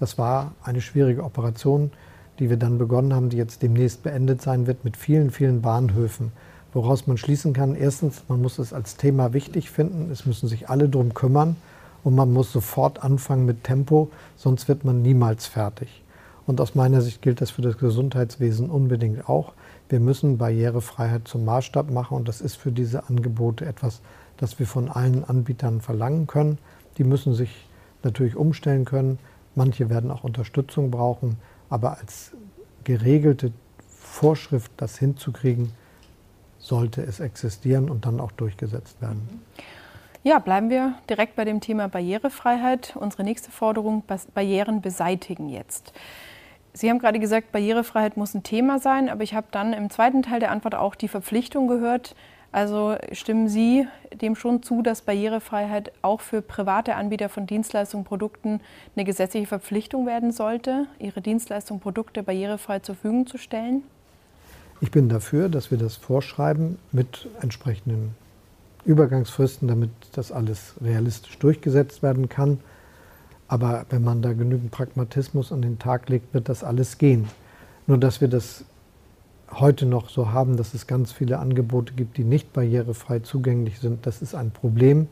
Das war eine schwierige Operation die wir dann begonnen haben, die jetzt demnächst beendet sein wird, mit vielen, vielen Bahnhöfen. Woraus man schließen kann, erstens, man muss es als Thema wichtig finden, es müssen sich alle darum kümmern und man muss sofort anfangen mit Tempo, sonst wird man niemals fertig. Und aus meiner Sicht gilt das für das Gesundheitswesen unbedingt auch. Wir müssen Barrierefreiheit zum Maßstab machen und das ist für diese Angebote etwas, das wir von allen Anbietern verlangen können. Die müssen sich natürlich umstellen können. Manche werden auch Unterstützung brauchen. Aber als geregelte Vorschrift, das hinzukriegen, sollte es existieren und dann auch durchgesetzt werden. Ja, bleiben wir direkt bei dem Thema Barrierefreiheit. Unsere nächste Forderung, Barrieren beseitigen jetzt. Sie haben gerade gesagt, Barrierefreiheit muss ein Thema sein, aber ich habe dann im zweiten Teil der Antwort auch die Verpflichtung gehört, also stimmen Sie dem schon zu, dass Barrierefreiheit auch für private Anbieter von Dienstleistungen, Produkten eine gesetzliche Verpflichtung werden sollte, ihre Dienstleistungen, Produkte barrierefrei zur Verfügung zu stellen? Ich bin dafür, dass wir das vorschreiben mit entsprechenden Übergangsfristen, damit das alles realistisch durchgesetzt werden kann. Aber wenn man da genügend Pragmatismus an den Tag legt, wird das alles gehen. Nur dass wir das heute noch so haben, dass es ganz viele Angebote gibt, die nicht barrierefrei zugänglich sind. Das ist ein Problem,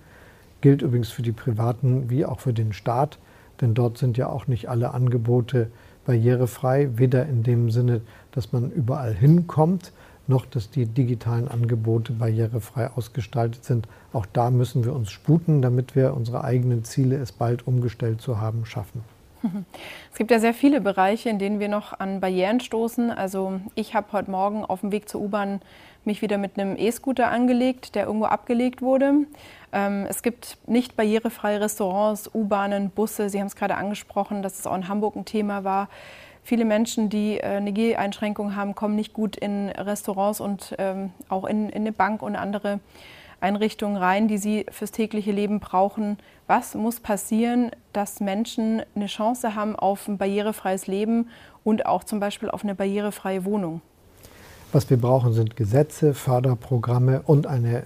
gilt übrigens für die Privaten wie auch für den Staat, denn dort sind ja auch nicht alle Angebote barrierefrei, weder in dem Sinne, dass man überall hinkommt, noch dass die digitalen Angebote barrierefrei ausgestaltet sind. Auch da müssen wir uns sputen, damit wir unsere eigenen Ziele, es bald umgestellt zu haben, schaffen. Es gibt ja sehr viele Bereiche, in denen wir noch an Barrieren stoßen. Also ich habe heute Morgen auf dem Weg zur U-Bahn mich wieder mit einem E-Scooter angelegt, der irgendwo abgelegt wurde. Ähm, es gibt nicht barrierefreie Restaurants, U-Bahnen, Busse. Sie haben es gerade angesprochen, dass es auch in Hamburg ein Thema war. Viele Menschen, die äh, eine Geheinschränkung haben, kommen nicht gut in Restaurants und ähm, auch in, in eine Bank und andere Einrichtungen rein, die sie fürs tägliche Leben brauchen. Was muss passieren, dass Menschen eine Chance haben auf ein barrierefreies Leben und auch zum Beispiel auf eine barrierefreie Wohnung? Was wir brauchen, sind Gesetze, Förderprogramme und eine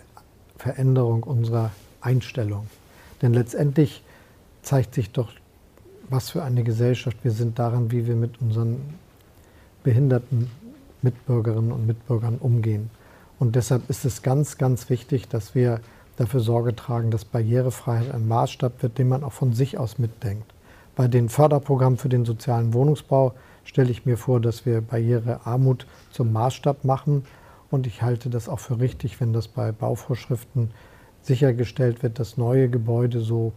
Veränderung unserer Einstellung. Denn letztendlich zeigt sich doch, was für eine Gesellschaft wir sind daran, wie wir mit unseren behinderten Mitbürgerinnen und Mitbürgern umgehen. Und deshalb ist es ganz, ganz wichtig, dass wir dafür Sorge tragen, dass Barrierefreiheit ein Maßstab wird, den man auch von sich aus mitdenkt. Bei den Förderprogrammen für den sozialen Wohnungsbau stelle ich mir vor, dass wir Barrierearmut zum Maßstab machen. Und ich halte das auch für richtig, wenn das bei Bauvorschriften sichergestellt wird, dass neue Gebäude so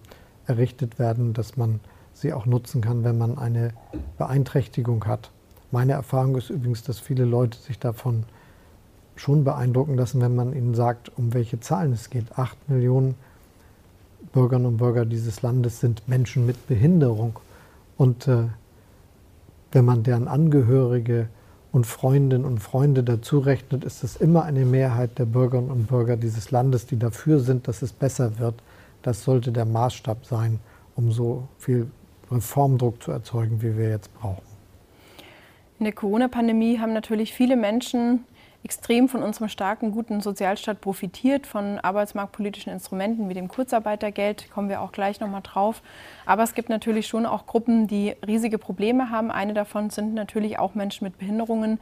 errichtet werden, dass man sie auch nutzen kann, wenn man eine Beeinträchtigung hat. Meine Erfahrung ist übrigens, dass viele Leute sich davon schon beeindrucken lassen, wenn man ihnen sagt, um welche Zahlen es geht. Acht Millionen Bürgerinnen und Bürger dieses Landes sind Menschen mit Behinderung. Und äh, wenn man deren Angehörige und Freundinnen und Freunde dazu rechnet, ist es immer eine Mehrheit der Bürgerinnen und Bürger dieses Landes, die dafür sind, dass es besser wird. Das sollte der Maßstab sein, um so viel Reformdruck zu erzeugen, wie wir jetzt brauchen. In der Corona-Pandemie haben natürlich viele Menschen extrem von unserem starken, guten Sozialstaat profitiert, von arbeitsmarktpolitischen Instrumenten wie dem Kurzarbeitergeld, kommen wir auch gleich nochmal drauf. Aber es gibt natürlich schon auch Gruppen, die riesige Probleme haben. Eine davon sind natürlich auch Menschen mit Behinderungen,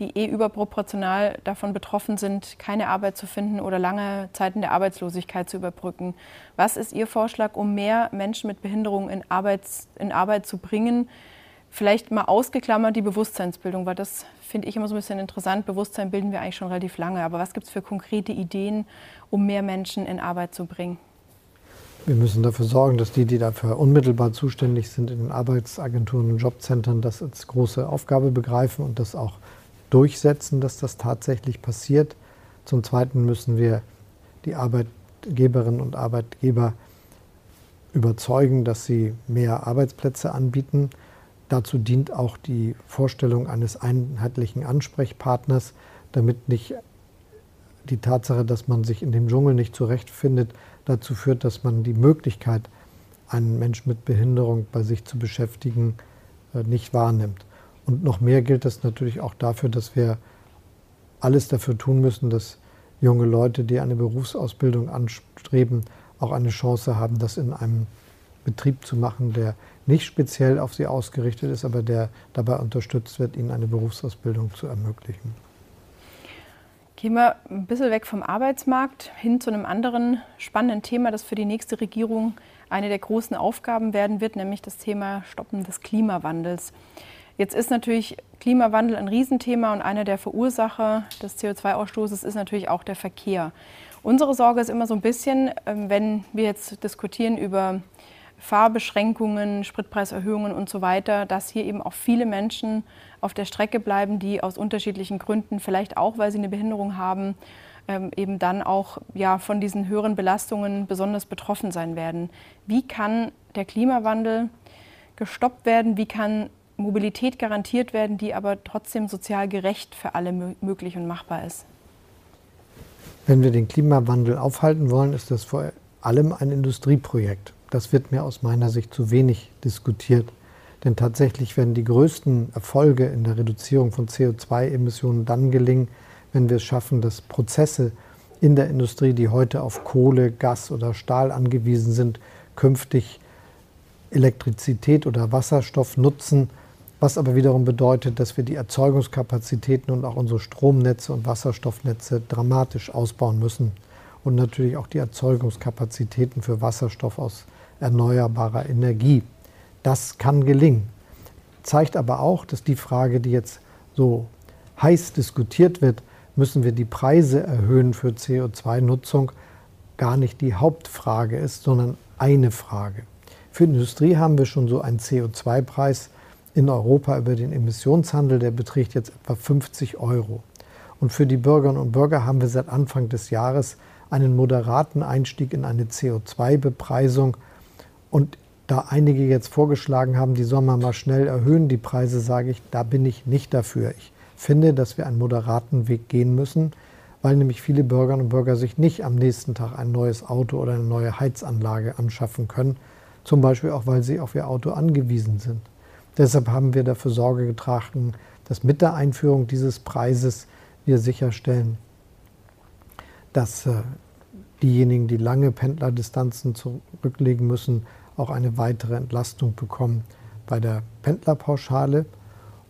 die eh überproportional davon betroffen sind, keine Arbeit zu finden oder lange Zeiten der Arbeitslosigkeit zu überbrücken. Was ist Ihr Vorschlag, um mehr Menschen mit Behinderungen in, Arbeits-, in Arbeit zu bringen? Vielleicht mal ausgeklammert die Bewusstseinsbildung, weil das finde ich immer so ein bisschen interessant. Bewusstsein bilden wir eigentlich schon relativ lange. Aber was gibt es für konkrete Ideen, um mehr Menschen in Arbeit zu bringen? Wir müssen dafür sorgen, dass die, die dafür unmittelbar zuständig sind, in den Arbeitsagenturen und Jobcentern, das als große Aufgabe begreifen und das auch durchsetzen, dass das tatsächlich passiert. Zum Zweiten müssen wir die Arbeitgeberinnen und Arbeitgeber überzeugen, dass sie mehr Arbeitsplätze anbieten. Dazu dient auch die Vorstellung eines einheitlichen Ansprechpartners, damit nicht die Tatsache, dass man sich in dem Dschungel nicht zurechtfindet, dazu führt, dass man die Möglichkeit, einen Menschen mit Behinderung bei sich zu beschäftigen, äh, nicht wahrnimmt. Und noch mehr gilt es natürlich auch dafür, dass wir alles dafür tun müssen, dass junge Leute, die eine Berufsausbildung anstreben, auch eine Chance haben, das in einem Betrieb zu machen, der nicht speziell auf sie ausgerichtet ist, aber der dabei unterstützt wird, ihnen eine Berufsausbildung zu ermöglichen. Gehen wir ein bisschen weg vom Arbeitsmarkt hin zu einem anderen spannenden Thema, das für die nächste Regierung eine der großen Aufgaben werden wird, nämlich das Thema Stoppen des Klimawandels. Jetzt ist natürlich Klimawandel ein Riesenthema und einer der Verursacher des CO2-Ausstoßes ist natürlich auch der Verkehr. Unsere Sorge ist immer so ein bisschen, ähm, wenn wir jetzt diskutieren über Fahrbeschränkungen, Spritpreiserhöhungen und so weiter, dass hier eben auch viele Menschen auf der Strecke bleiben, die aus unterschiedlichen Gründen, vielleicht auch, weil sie eine Behinderung haben, ähm, eben dann auch ja, von diesen höheren Belastungen besonders betroffen sein werden. Wie kann der Klimawandel gestoppt werden? Wie kann Mobilität garantiert werden, die aber trotzdem sozial gerecht für alle möglich und machbar ist? Wenn wir den Klimawandel aufhalten wollen, ist das vor allem ein Industrieprojekt das wird mir aus meiner Sicht zu wenig diskutiert. Denn tatsächlich werden die größten Erfolge in der Reduzierung von CO2-Emissionen dann gelingen, wenn wir es schaffen, dass Prozesse in der Industrie, die heute auf Kohle, Gas oder Stahl angewiesen sind, künftig Elektrizität oder Wasserstoff nutzen, was aber wiederum bedeutet, dass wir die Erzeugungskapazitäten und auch unsere Stromnetze und Wasserstoffnetze dramatisch ausbauen müssen und natürlich auch die Erzeugungskapazitäten für Wasserstoff aus erneuerbarer Energie. Das kann gelingen. Zeigt aber auch, dass die Frage, die jetzt so heiß diskutiert wird, müssen wir die Preise erhöhen für CO2-Nutzung, gar nicht die Hauptfrage ist, sondern eine Frage. Für Industrie haben wir schon so einen CO2-Preis in Europa über den Emissionshandel, der beträgt jetzt etwa 50 Euro. Und für die Bürgerinnen und Bürger haben wir seit Anfang des Jahres einen moderaten Einstieg in eine CO2-Bepreisung und da einige jetzt vorgeschlagen haben, die soll man mal schnell erhöhen, die Preise, sage ich, da bin ich nicht dafür. Ich finde, dass wir einen moderaten Weg gehen müssen, weil nämlich viele Bürgerinnen und Bürger sich nicht am nächsten Tag ein neues Auto oder eine neue Heizanlage anschaffen können, zum Beispiel auch, weil sie auf ihr Auto angewiesen sind. Deshalb haben wir dafür Sorge getragen, dass mit der Einführung dieses Preises wir sicherstellen, dass äh, diejenigen, die lange Pendlerdistanzen zurücklegen müssen, auch eine weitere Entlastung bekommen bei der Pendlerpauschale.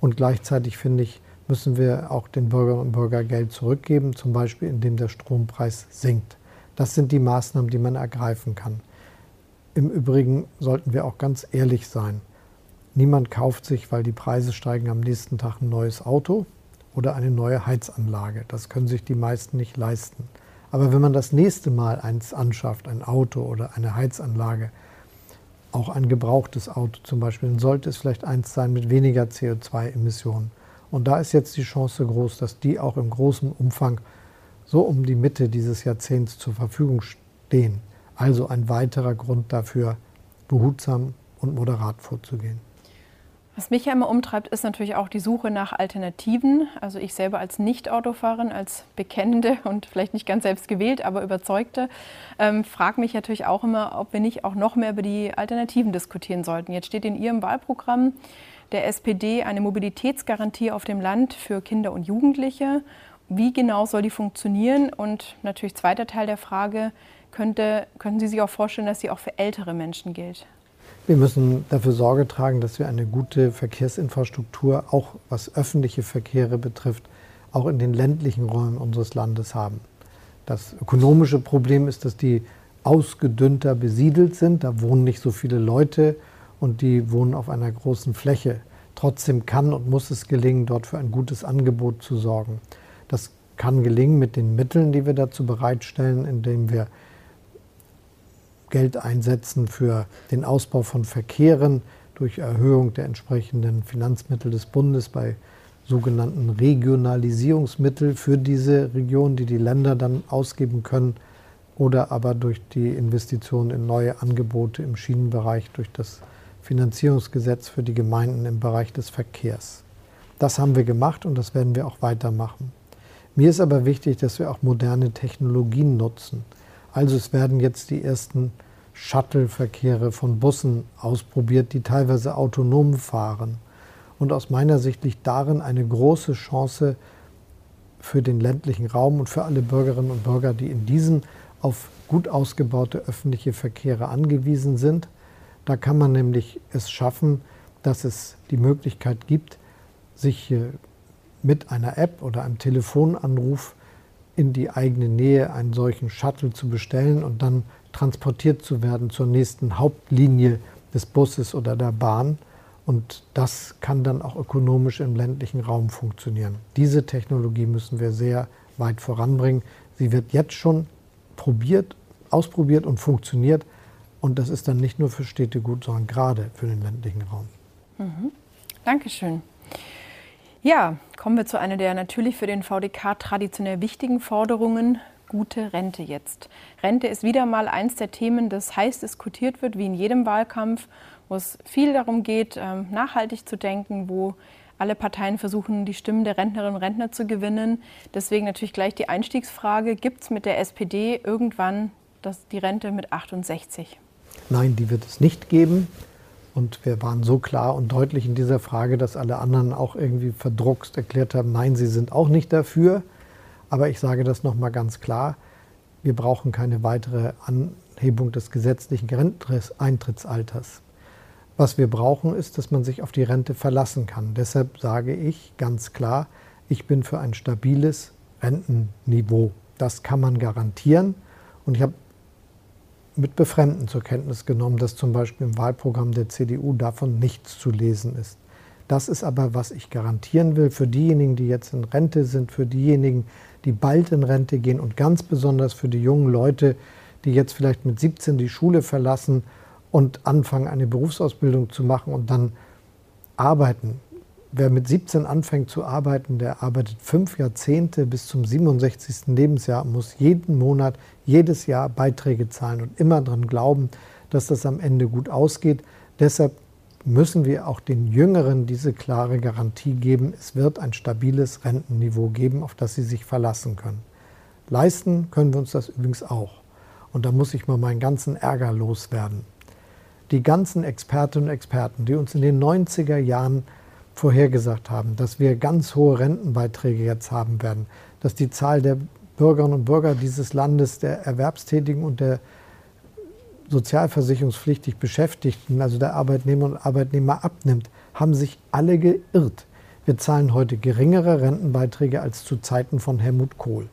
Und gleichzeitig finde ich, müssen wir auch den Bürgerinnen und Bürgern Geld zurückgeben, zum Beispiel indem der Strompreis sinkt. Das sind die Maßnahmen, die man ergreifen kann. Im Übrigen sollten wir auch ganz ehrlich sein. Niemand kauft sich, weil die Preise steigen, am nächsten Tag ein neues Auto oder eine neue Heizanlage. Das können sich die meisten nicht leisten. Aber wenn man das nächste Mal eins anschafft, ein Auto oder eine Heizanlage, auch ein gebrauchtes Auto zum Beispiel, dann sollte es vielleicht eins sein mit weniger CO2-Emissionen. Und da ist jetzt die Chance groß, dass die auch im großen Umfang so um die Mitte dieses Jahrzehnts zur Verfügung stehen. Also ein weiterer Grund dafür, behutsam und moderat vorzugehen. Was mich ja immer umtreibt, ist natürlich auch die Suche nach Alternativen. Also ich selber als Nicht-Autofahrerin, als Bekennende und vielleicht nicht ganz selbst gewählt, aber Überzeugte, ähm, frage mich natürlich auch immer, ob wir nicht auch noch mehr über die Alternativen diskutieren sollten. Jetzt steht in Ihrem Wahlprogramm der SPD eine Mobilitätsgarantie auf dem Land für Kinder und Jugendliche. Wie genau soll die funktionieren? Und natürlich zweiter Teil der Frage, könnte, könnten Sie sich auch vorstellen, dass sie auch für ältere Menschen gilt? Wir müssen dafür Sorge tragen, dass wir eine gute Verkehrsinfrastruktur, auch was öffentliche Verkehre betrifft, auch in den ländlichen Räumen unseres Landes haben. Das ökonomische Problem ist, dass die ausgedünnter besiedelt sind. Da wohnen nicht so viele Leute und die wohnen auf einer großen Fläche. Trotzdem kann und muss es gelingen, dort für ein gutes Angebot zu sorgen. Das kann gelingen mit den Mitteln, die wir dazu bereitstellen, indem wir Geld einsetzen für den Ausbau von Verkehren durch Erhöhung der entsprechenden Finanzmittel des Bundes bei sogenannten Regionalisierungsmittel für diese Region, die die Länder dann ausgeben können, oder aber durch die Investition in neue Angebote im Schienenbereich, durch das Finanzierungsgesetz für die Gemeinden im Bereich des Verkehrs. Das haben wir gemacht und das werden wir auch weitermachen. Mir ist aber wichtig, dass wir auch moderne Technologien nutzen. Also es werden jetzt die ersten Shuttle-Verkehre von Bussen ausprobiert, die teilweise autonom fahren. Und aus meiner Sicht liegt darin eine große Chance für den ländlichen Raum und für alle Bürgerinnen und Bürger, die in diesen auf gut ausgebaute öffentliche Verkehre angewiesen sind. Da kann man nämlich es schaffen, dass es die Möglichkeit gibt, sich mit einer App oder einem Telefonanruf in die eigene Nähe einen solchen Shuttle zu bestellen und dann transportiert zu werden zur nächsten Hauptlinie des Busses oder der Bahn. Und das kann dann auch ökonomisch im ländlichen Raum funktionieren. Diese Technologie müssen wir sehr weit voranbringen. Sie wird jetzt schon probiert, ausprobiert und funktioniert. Und das ist dann nicht nur für Städte gut, sondern gerade für den ländlichen Raum. Mhm. Dankeschön. Ja, kommen wir zu einer der natürlich für den VDK traditionell wichtigen Forderungen, gute Rente jetzt. Rente ist wieder mal eins der Themen, das heiß diskutiert wird, wie in jedem Wahlkampf, wo es viel darum geht, ähm, nachhaltig zu denken, wo alle Parteien versuchen, die Stimmen der Rentnerinnen und Rentner zu gewinnen. Deswegen natürlich gleich die Einstiegsfrage, gibt es mit der SPD irgendwann das, die Rente mit 68? Nein, die wird es nicht geben. Und wir waren so klar und deutlich in dieser Frage, dass alle anderen auch irgendwie verdruckst erklärt haben, nein, sie sind auch nicht dafür. Aber ich sage das nochmal ganz klar, wir brauchen keine weitere Anhebung des gesetzlichen Eintrittsalters. Was wir brauchen, ist, dass man sich auf die Rente verlassen kann. Deshalb sage ich ganz klar, ich bin für ein stabiles Rentenniveau. Das kann man garantieren. Und ich habe mit Befremden zur Kenntnis genommen, dass zum Beispiel im Wahlprogramm der CDU davon nichts zu lesen ist. Das ist aber, was ich garantieren will für diejenigen, die jetzt in Rente sind, für diejenigen, die bald in Rente gehen und ganz besonders für die jungen Leute, die jetzt vielleicht mit 17 die Schule verlassen und anfangen, eine Berufsausbildung zu machen und dann arbeiten. Wer mit 17 anfängt zu arbeiten, der arbeitet fünf Jahrzehnte bis zum 67. Lebensjahr, muss jeden Monat, jedes Jahr Beiträge zahlen und immer daran glauben, dass das am Ende gut ausgeht. Deshalb müssen wir auch den Jüngeren diese klare Garantie geben, es wird ein stabiles Rentenniveau geben, auf das sie sich verlassen können. Leisten können wir uns das übrigens auch. Und da muss ich mal meinen ganzen Ärger loswerden. Die ganzen Expertinnen und Experten, die uns in den 90er Jahren vorhergesagt haben, dass wir ganz hohe Rentenbeiträge jetzt haben werden, dass die Zahl der Bürgerinnen und Bürger dieses Landes, der Erwerbstätigen und der sozialversicherungspflichtig Beschäftigten, also der Arbeitnehmer und Arbeitnehmer abnimmt, haben sich alle geirrt. Wir zahlen heute geringere Rentenbeiträge als zu Zeiten von Helmut Kohl.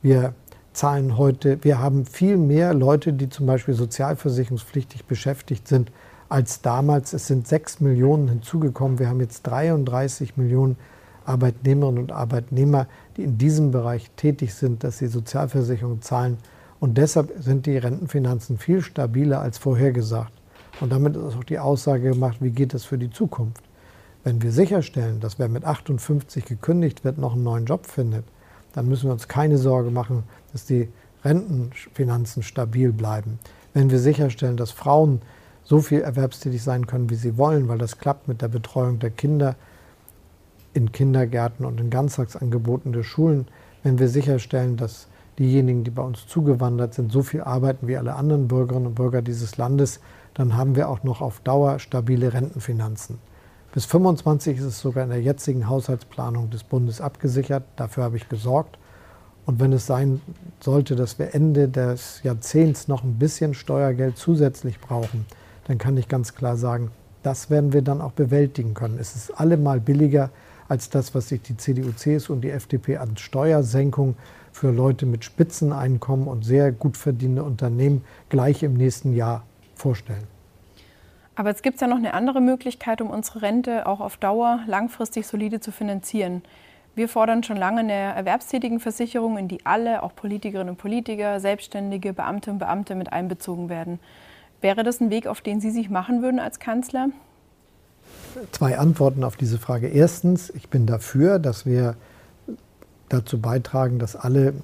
Wir zahlen heute, wir haben viel mehr Leute, die zum Beispiel sozialversicherungspflichtig beschäftigt sind, als damals. Es sind sechs Millionen hinzugekommen. Wir haben jetzt 33 Millionen Arbeitnehmerinnen und Arbeitnehmer, die in diesem Bereich tätig sind, dass sie Sozialversicherung zahlen. Und deshalb sind die Rentenfinanzen viel stabiler als vorhergesagt. Und damit ist auch die Aussage gemacht, wie geht es für die Zukunft. Wenn wir sicherstellen, dass wer mit 58 gekündigt wird, noch einen neuen Job findet, dann müssen wir uns keine Sorge machen, dass die Rentenfinanzen stabil bleiben. Wenn wir sicherstellen, dass Frauen so viel erwerbstätig sein können, wie sie wollen, weil das klappt mit der Betreuung der Kinder in Kindergärten und in Ganztagsangeboten der Schulen, wenn wir sicherstellen, dass diejenigen, die bei uns zugewandert sind, so viel arbeiten wie alle anderen Bürgerinnen und Bürger dieses Landes, dann haben wir auch noch auf Dauer stabile Rentenfinanzen. Bis 25 ist es sogar in der jetzigen Haushaltsplanung des Bundes abgesichert. Dafür habe ich gesorgt. Und wenn es sein sollte, dass wir Ende des Jahrzehnts noch ein bisschen Steuergeld zusätzlich brauchen, dann kann ich ganz klar sagen, das werden wir dann auch bewältigen können. Es ist allemal billiger als das, was sich die CDU, CSU und die FDP an Steuersenkung für Leute mit Spitzeneinkommen und sehr gut verdienende Unternehmen gleich im nächsten Jahr vorstellen. Aber es gibt ja noch eine andere Möglichkeit, um unsere Rente auch auf Dauer langfristig solide zu finanzieren. Wir fordern schon lange eine Erwerbstätigenversicherung, in die alle, auch Politikerinnen und Politiker, Selbstständige, Beamte und Beamte mit einbezogen werden. Wäre das ein Weg, auf den Sie sich machen würden als Kanzler? Zwei Antworten auf diese Frage. Erstens, ich bin dafür, dass wir dazu beitragen, dass, alle,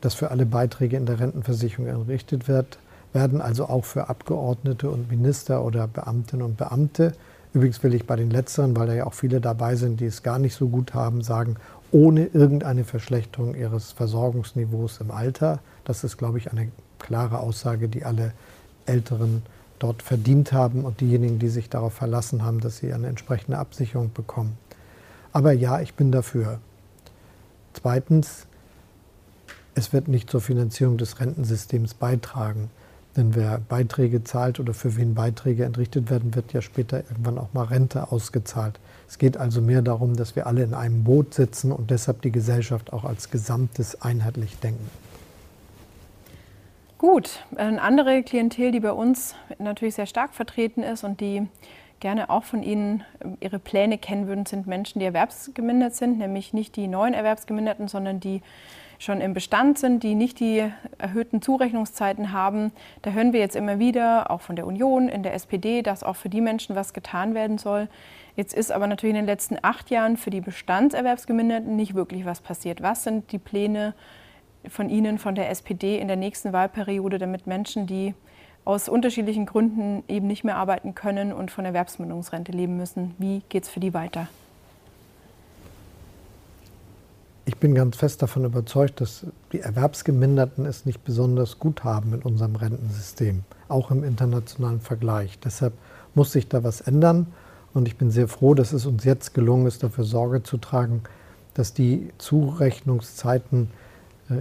dass für alle Beiträge in der Rentenversicherung errichtet wird werden, also auch für Abgeordnete und Minister oder Beamtinnen und Beamte. Übrigens will ich bei den Letzteren, weil da ja auch viele dabei sind, die es gar nicht so gut haben, sagen, ohne irgendeine Verschlechterung ihres Versorgungsniveaus im Alter. Das ist, glaube ich, eine klare Aussage, die alle Älteren dort verdient haben und diejenigen, die sich darauf verlassen haben, dass sie eine entsprechende Absicherung bekommen. Aber ja, ich bin dafür. Zweitens, es wird nicht zur Finanzierung des Rentensystems beitragen. Denn wer Beiträge zahlt oder für wen Beiträge entrichtet werden, wird ja später irgendwann auch mal Rente ausgezahlt. Es geht also mehr darum, dass wir alle in einem Boot sitzen und deshalb die Gesellschaft auch als Gesamtes einheitlich denken. Gut, eine andere Klientel, die bei uns natürlich sehr stark vertreten ist und die gerne auch von Ihnen ihre Pläne kennen würden, sind Menschen, die erwerbsgemindert sind, nämlich nicht die neuen Erwerbsgeminderten, sondern die schon im Bestand sind, die nicht die erhöhten Zurechnungszeiten haben. Da hören wir jetzt immer wieder, auch von der Union, in der SPD, dass auch für die Menschen was getan werden soll. Jetzt ist aber natürlich in den letzten acht Jahren für die Bestandserwerbsgeminderten nicht wirklich was passiert. Was sind die Pläne von Ihnen, von der SPD in der nächsten Wahlperiode, damit Menschen, die aus unterschiedlichen Gründen eben nicht mehr arbeiten können und von Erwerbsminderungsrente leben müssen, wie geht es für die weiter? Ich bin ganz fest davon überzeugt, dass die Erwerbsgeminderten es nicht besonders gut haben in unserem Rentensystem, auch im internationalen Vergleich. Deshalb muss sich da was ändern. Und ich bin sehr froh, dass es uns jetzt gelungen ist, dafür Sorge zu tragen, dass die Zurechnungszeiten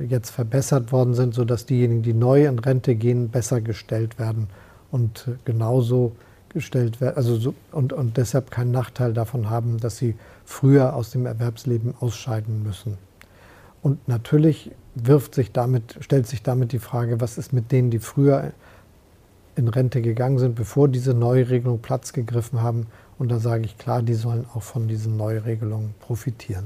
jetzt verbessert worden sind, sodass diejenigen, die neu in Rente gehen, besser gestellt werden und äh, genauso gestellt werden, also so, und, und deshalb keinen Nachteil davon haben, dass sie früher aus dem Erwerbsleben ausscheiden müssen. Und natürlich wirft sich damit, stellt sich damit die Frage, was ist mit denen, die früher in Rente gegangen sind, bevor diese Neuregelung Platz gegriffen haben. Und da sage ich klar, die sollen auch von diesen Neuregelungen profitieren.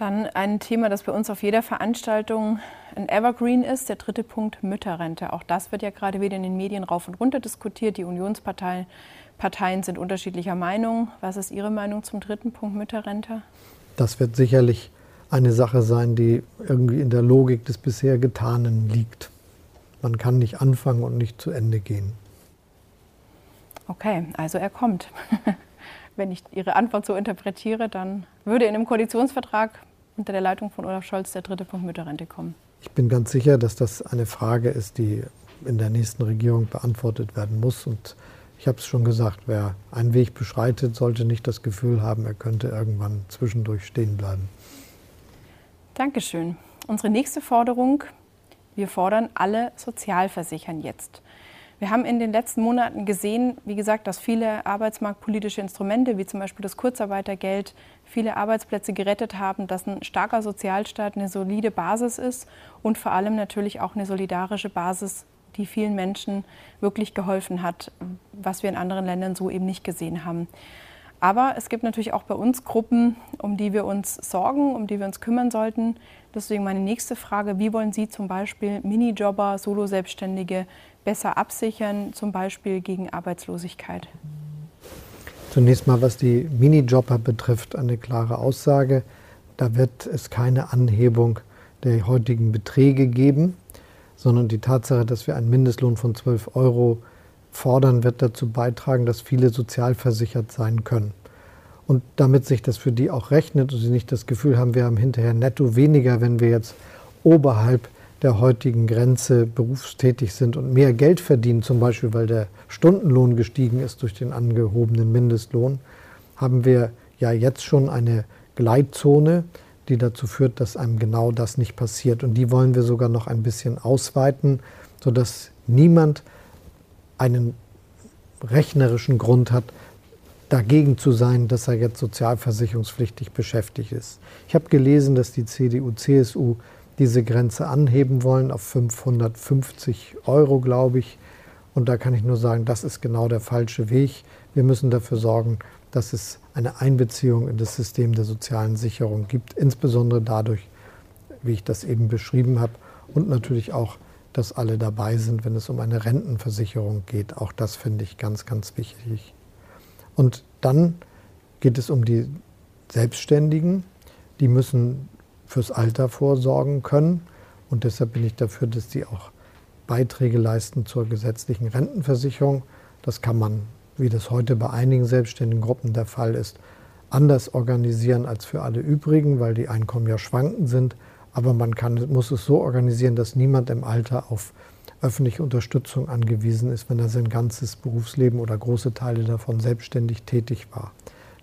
Dann ein Thema, das bei uns auf jeder Veranstaltung ein Evergreen ist, der dritte Punkt Mütterrente. Auch das wird ja gerade wieder in den Medien rauf und runter diskutiert. Die Unionsparteien Parteien sind unterschiedlicher Meinung. Was ist Ihre Meinung zum dritten Punkt Mütterrente? Das wird sicherlich eine Sache sein, die irgendwie in der Logik des bisher Getanen liegt. Man kann nicht anfangen und nicht zu Ende gehen. Okay, also er kommt. Wenn ich Ihre Antwort so interpretiere, dann würde in dem Koalitionsvertrag unter der Leitung von Olaf Scholz der dritte Punkt Mütterrente kommen. Ich bin ganz sicher, dass das eine Frage ist, die in der nächsten Regierung beantwortet werden muss. Und ich habe es schon gesagt, wer einen Weg beschreitet, sollte nicht das Gefühl haben, er könnte irgendwann zwischendurch stehen bleiben. Dankeschön. unsere nächste Forderung. Wir fordern alle Sozialversichern jetzt. Wir haben in den letzten Monaten gesehen, wie gesagt, dass viele arbeitsmarktpolitische Instrumente, wie zum Beispiel das Kurzarbeitergeld, viele Arbeitsplätze gerettet haben, dass ein starker Sozialstaat eine solide Basis ist und vor allem natürlich auch eine solidarische Basis, die vielen Menschen wirklich geholfen hat, was wir in anderen Ländern so eben nicht gesehen haben. Aber es gibt natürlich auch bei uns Gruppen, um die wir uns sorgen, um die wir uns kümmern sollten. Deswegen meine nächste Frage, wie wollen Sie zum Beispiel Minijobber, Solo-Selbstständige besser absichern, zum Beispiel gegen Arbeitslosigkeit? Zunächst mal, was die Minijobber betrifft, eine klare Aussage. Da wird es keine Anhebung der heutigen Beträge geben, sondern die Tatsache, dass wir einen Mindestlohn von 12 Euro fordern, wird dazu beitragen, dass viele sozialversichert sein können. Und damit sich das für die auch rechnet und sie nicht das Gefühl haben, wir haben hinterher netto weniger, wenn wir jetzt oberhalb der heutigen Grenze berufstätig sind und mehr Geld verdienen, zum Beispiel weil der Stundenlohn gestiegen ist durch den angehobenen Mindestlohn, haben wir ja jetzt schon eine Gleitzone, die dazu führt, dass einem genau das nicht passiert. Und die wollen wir sogar noch ein bisschen ausweiten, sodass niemand einen rechnerischen Grund hat, dagegen zu sein, dass er jetzt sozialversicherungspflichtig beschäftigt ist. Ich habe gelesen, dass die CDU, CSU diese Grenze anheben wollen auf 550 Euro, glaube ich. Und da kann ich nur sagen, das ist genau der falsche Weg. Wir müssen dafür sorgen, dass es eine Einbeziehung in das System der sozialen Sicherung gibt, insbesondere dadurch, wie ich das eben beschrieben habe, und natürlich auch, dass alle dabei sind, wenn es um eine Rentenversicherung geht. Auch das finde ich ganz, ganz wichtig. Und dann geht es um die Selbstständigen. Die müssen fürs Alter vorsorgen können. Und deshalb bin ich dafür, dass die auch Beiträge leisten zur gesetzlichen Rentenversicherung. Das kann man, wie das heute bei einigen selbstständigen Gruppen der Fall ist, anders organisieren als für alle übrigen, weil die Einkommen ja schwankend sind. Aber man kann, muss es so organisieren, dass niemand im Alter auf öffentliche Unterstützung angewiesen ist, wenn er sein ganzes Berufsleben oder große Teile davon selbstständig tätig war.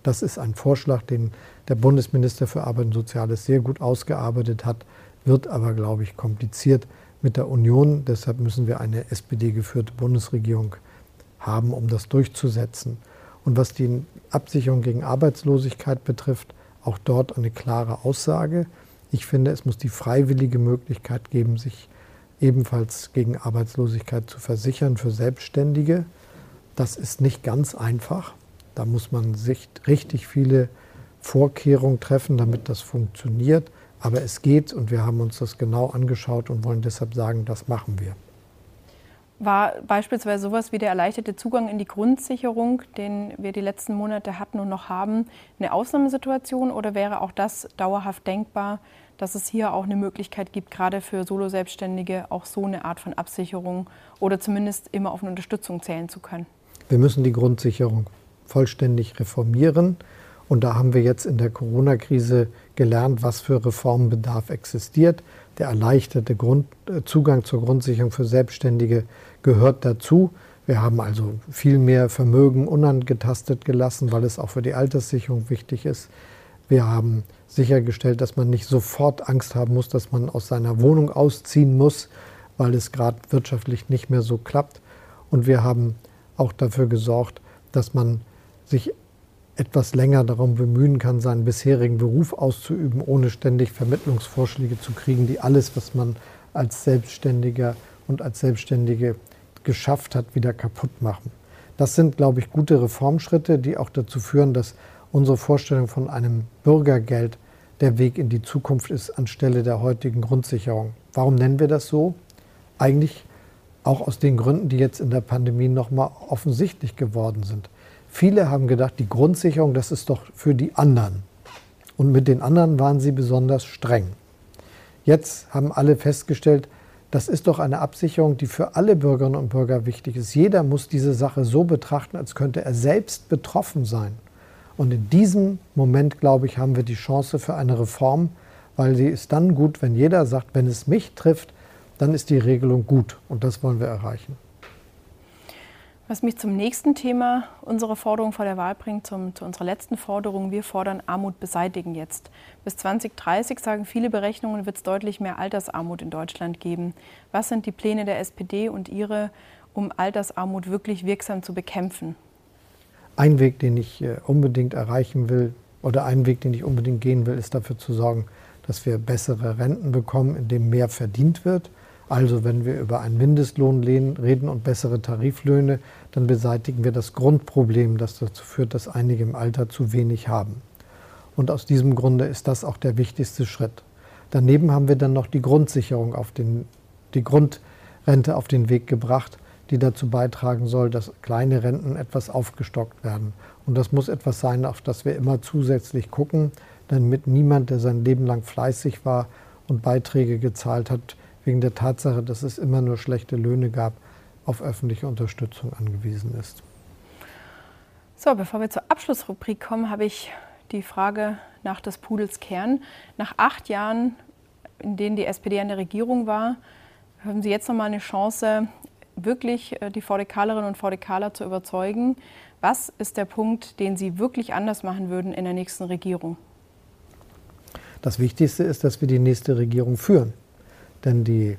Das ist ein Vorschlag, den der Bundesminister für Arbeit und Soziales sehr gut ausgearbeitet hat, wird aber, glaube ich, kompliziert mit der Union. Deshalb müssen wir eine SPD-geführte Bundesregierung haben, um das durchzusetzen. Und was die Absicherung gegen Arbeitslosigkeit betrifft, auch dort eine klare Aussage. Ich finde, es muss die freiwillige Möglichkeit geben, sich ebenfalls gegen Arbeitslosigkeit zu versichern für Selbstständige. Das ist nicht ganz einfach. Da muss man sich richtig viele Vorkehrungen treffen, damit das funktioniert. Aber es geht und wir haben uns das genau angeschaut und wollen deshalb sagen, das machen wir. War beispielsweise sowas wie der erleichterte Zugang in die Grundsicherung, den wir die letzten Monate hatten und noch haben, eine Ausnahmesituation oder wäre auch das dauerhaft denkbar, dass es hier auch eine Möglichkeit gibt, gerade für Solo-Selbstständige auch so eine Art von Absicherung oder zumindest immer auf eine Unterstützung zählen zu können? Wir müssen die Grundsicherung vollständig reformieren. Und da haben wir jetzt in der Corona-Krise gelernt, was für Reformbedarf existiert. Der erleichterte Grund, äh, Zugang zur Grundsicherung für Selbstständige gehört dazu. Wir haben also viel mehr Vermögen unangetastet gelassen, weil es auch für die Alterssicherung wichtig ist. Wir haben sichergestellt, dass man nicht sofort Angst haben muss, dass man aus seiner Wohnung ausziehen muss, weil es gerade wirtschaftlich nicht mehr so klappt. Und wir haben auch dafür gesorgt, dass man sich etwas länger darum bemühen kann, seinen bisherigen Beruf auszuüben, ohne ständig Vermittlungsvorschläge zu kriegen, die alles, was man als Selbstständiger und als Selbstständige geschafft hat, wieder kaputt machen. Das sind, glaube ich, gute Reformschritte, die auch dazu führen, dass unsere Vorstellung von einem Bürgergeld der Weg in die Zukunft ist anstelle der heutigen Grundsicherung. Warum nennen wir das so? Eigentlich auch aus den Gründen, die jetzt in der Pandemie nochmal offensichtlich geworden sind. Viele haben gedacht, die Grundsicherung, das ist doch für die anderen. Und mit den anderen waren sie besonders streng. Jetzt haben alle festgestellt, das ist doch eine Absicherung, die für alle Bürgerinnen und Bürger wichtig ist. Jeder muss diese Sache so betrachten, als könnte er selbst betroffen sein. Und in diesem Moment, glaube ich, haben wir die Chance für eine Reform, weil sie ist dann gut, wenn jeder sagt, wenn es mich trifft, dann ist die Regelung gut. Und das wollen wir erreichen. Was mich zum nächsten Thema unserer Forderung vor der Wahl bringt, zum, zu unserer letzten Forderung. Wir fordern Armut beseitigen jetzt. Bis 2030, sagen viele Berechnungen, wird es deutlich mehr Altersarmut in Deutschland geben. Was sind die Pläne der SPD und Ihre, um Altersarmut wirklich wirksam zu bekämpfen? Ein Weg, den ich äh, unbedingt erreichen will, oder ein Weg, den ich unbedingt gehen will, ist dafür zu sorgen, dass wir bessere Renten bekommen, indem mehr verdient wird also wenn wir über einen Mindestlohn reden und bessere Tariflöhne, dann beseitigen wir das Grundproblem, das dazu führt, dass einige im Alter zu wenig haben. Und aus diesem Grunde ist das auch der wichtigste Schritt. Daneben haben wir dann noch die Grundsicherung auf den, die Grundrente auf den Weg gebracht, die dazu beitragen soll, dass kleine Renten etwas aufgestockt werden. Und das muss etwas sein, auf das wir immer zusätzlich gucken, damit niemand, der sein Leben lang fleißig war und Beiträge gezahlt hat, wegen der Tatsache, dass es immer nur schlechte Löhne gab, auf öffentliche Unterstützung angewiesen ist. So, bevor wir zur Abschlussrubrik kommen, habe ich die Frage nach des Pudels Kern. Nach acht Jahren, in denen die SPD an der Regierung war, haben Sie jetzt noch mal eine Chance, wirklich äh, die VDKlerinnen und VDKler zu überzeugen. Was ist der Punkt, den Sie wirklich anders machen würden in der nächsten Regierung? Das Wichtigste ist, dass wir die nächste Regierung führen. Denn die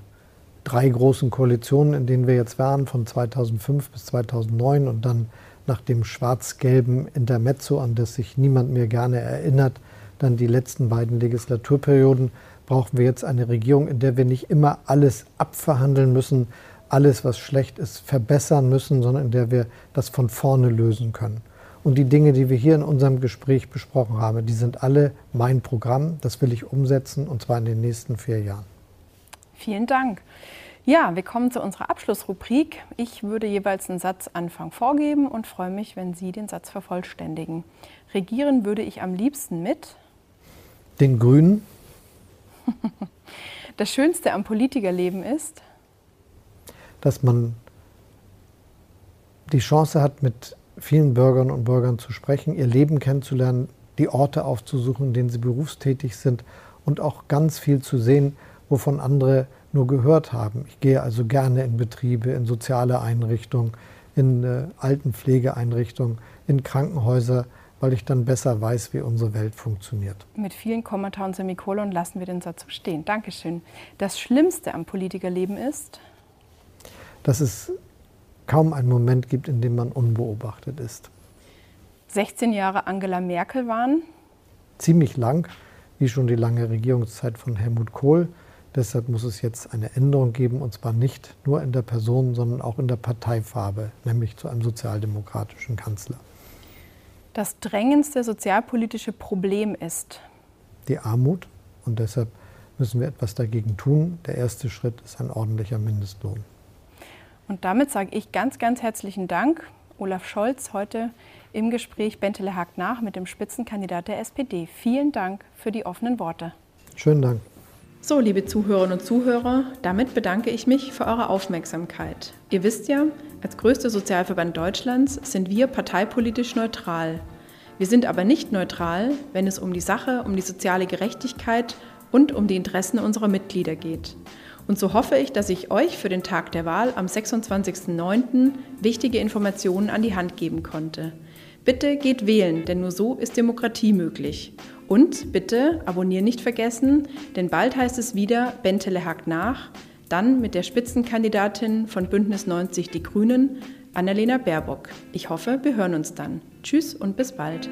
drei großen Koalitionen, in denen wir jetzt waren, von 2005 bis 2009 und dann nach dem schwarz-gelben Intermezzo, an das sich niemand mehr gerne erinnert, dann die letzten beiden Legislaturperioden, brauchen wir jetzt eine Regierung, in der wir nicht immer alles abverhandeln müssen, alles, was schlecht ist, verbessern müssen, sondern in der wir das von vorne lösen können. Und die Dinge, die wir hier in unserem Gespräch besprochen haben, die sind alle mein Programm. Das will ich umsetzen und zwar in den nächsten vier Jahren. Vielen Dank. Ja, wir kommen zu unserer Abschlussrubrik. Ich würde jeweils einen Satzanfang vorgeben und freue mich, wenn Sie den Satz vervollständigen. Regieren würde ich am liebsten mit den Grünen. Das Schönste am Politikerleben ist, dass man die Chance hat, mit vielen Bürgerinnen und Bürgern zu sprechen, ihr Leben kennenzulernen, die Orte aufzusuchen, in denen sie berufstätig sind und auch ganz viel zu sehen, wovon andere nur gehört haben. Ich gehe also gerne in Betriebe, in soziale Einrichtungen, in äh, Altenpflegeeinrichtungen, in Krankenhäuser, weil ich dann besser weiß, wie unsere Welt funktioniert. Mit vielen Kommentaren und Semikolon lassen wir den Satz stehen. Dankeschön. Das Schlimmste am Politikerleben ist? Dass es kaum einen Moment gibt, in dem man unbeobachtet ist. 16 Jahre Angela Merkel waren? Ziemlich lang, wie schon die lange Regierungszeit von Helmut Kohl. Deshalb muss es jetzt eine Änderung geben, und zwar nicht nur in der Person, sondern auch in der Parteifarbe, nämlich zu einem sozialdemokratischen Kanzler. Das drängendste sozialpolitische Problem ist die Armut und deshalb müssen wir etwas dagegen tun. Der erste Schritt ist ein ordentlicher Mindestlohn. Und damit sage ich ganz, ganz herzlichen Dank, Olaf Scholz, heute im Gespräch Bentele hakt nach mit dem Spitzenkandidat der SPD. Vielen Dank für die offenen Worte. Schönen Dank. So, liebe Zuhörerinnen und Zuhörer, damit bedanke ich mich für eure Aufmerksamkeit. Ihr wisst ja, als größter Sozialverband Deutschlands sind wir parteipolitisch neutral. Wir sind aber nicht neutral, wenn es um die Sache, um die soziale Gerechtigkeit und um die Interessen unserer Mitglieder geht. Und so hoffe ich, dass ich euch für den Tag der Wahl am 26.09. wichtige Informationen an die Hand geben konnte. Bitte geht wählen, denn nur so ist Demokratie möglich. Und bitte abonnieren nicht vergessen, denn bald heißt es wieder Bentele hakt nach, dann mit der Spitzenkandidatin von Bündnis 90 Die Grünen, Annalena Baerbock. Ich hoffe, wir hören uns dann. Tschüss und bis bald.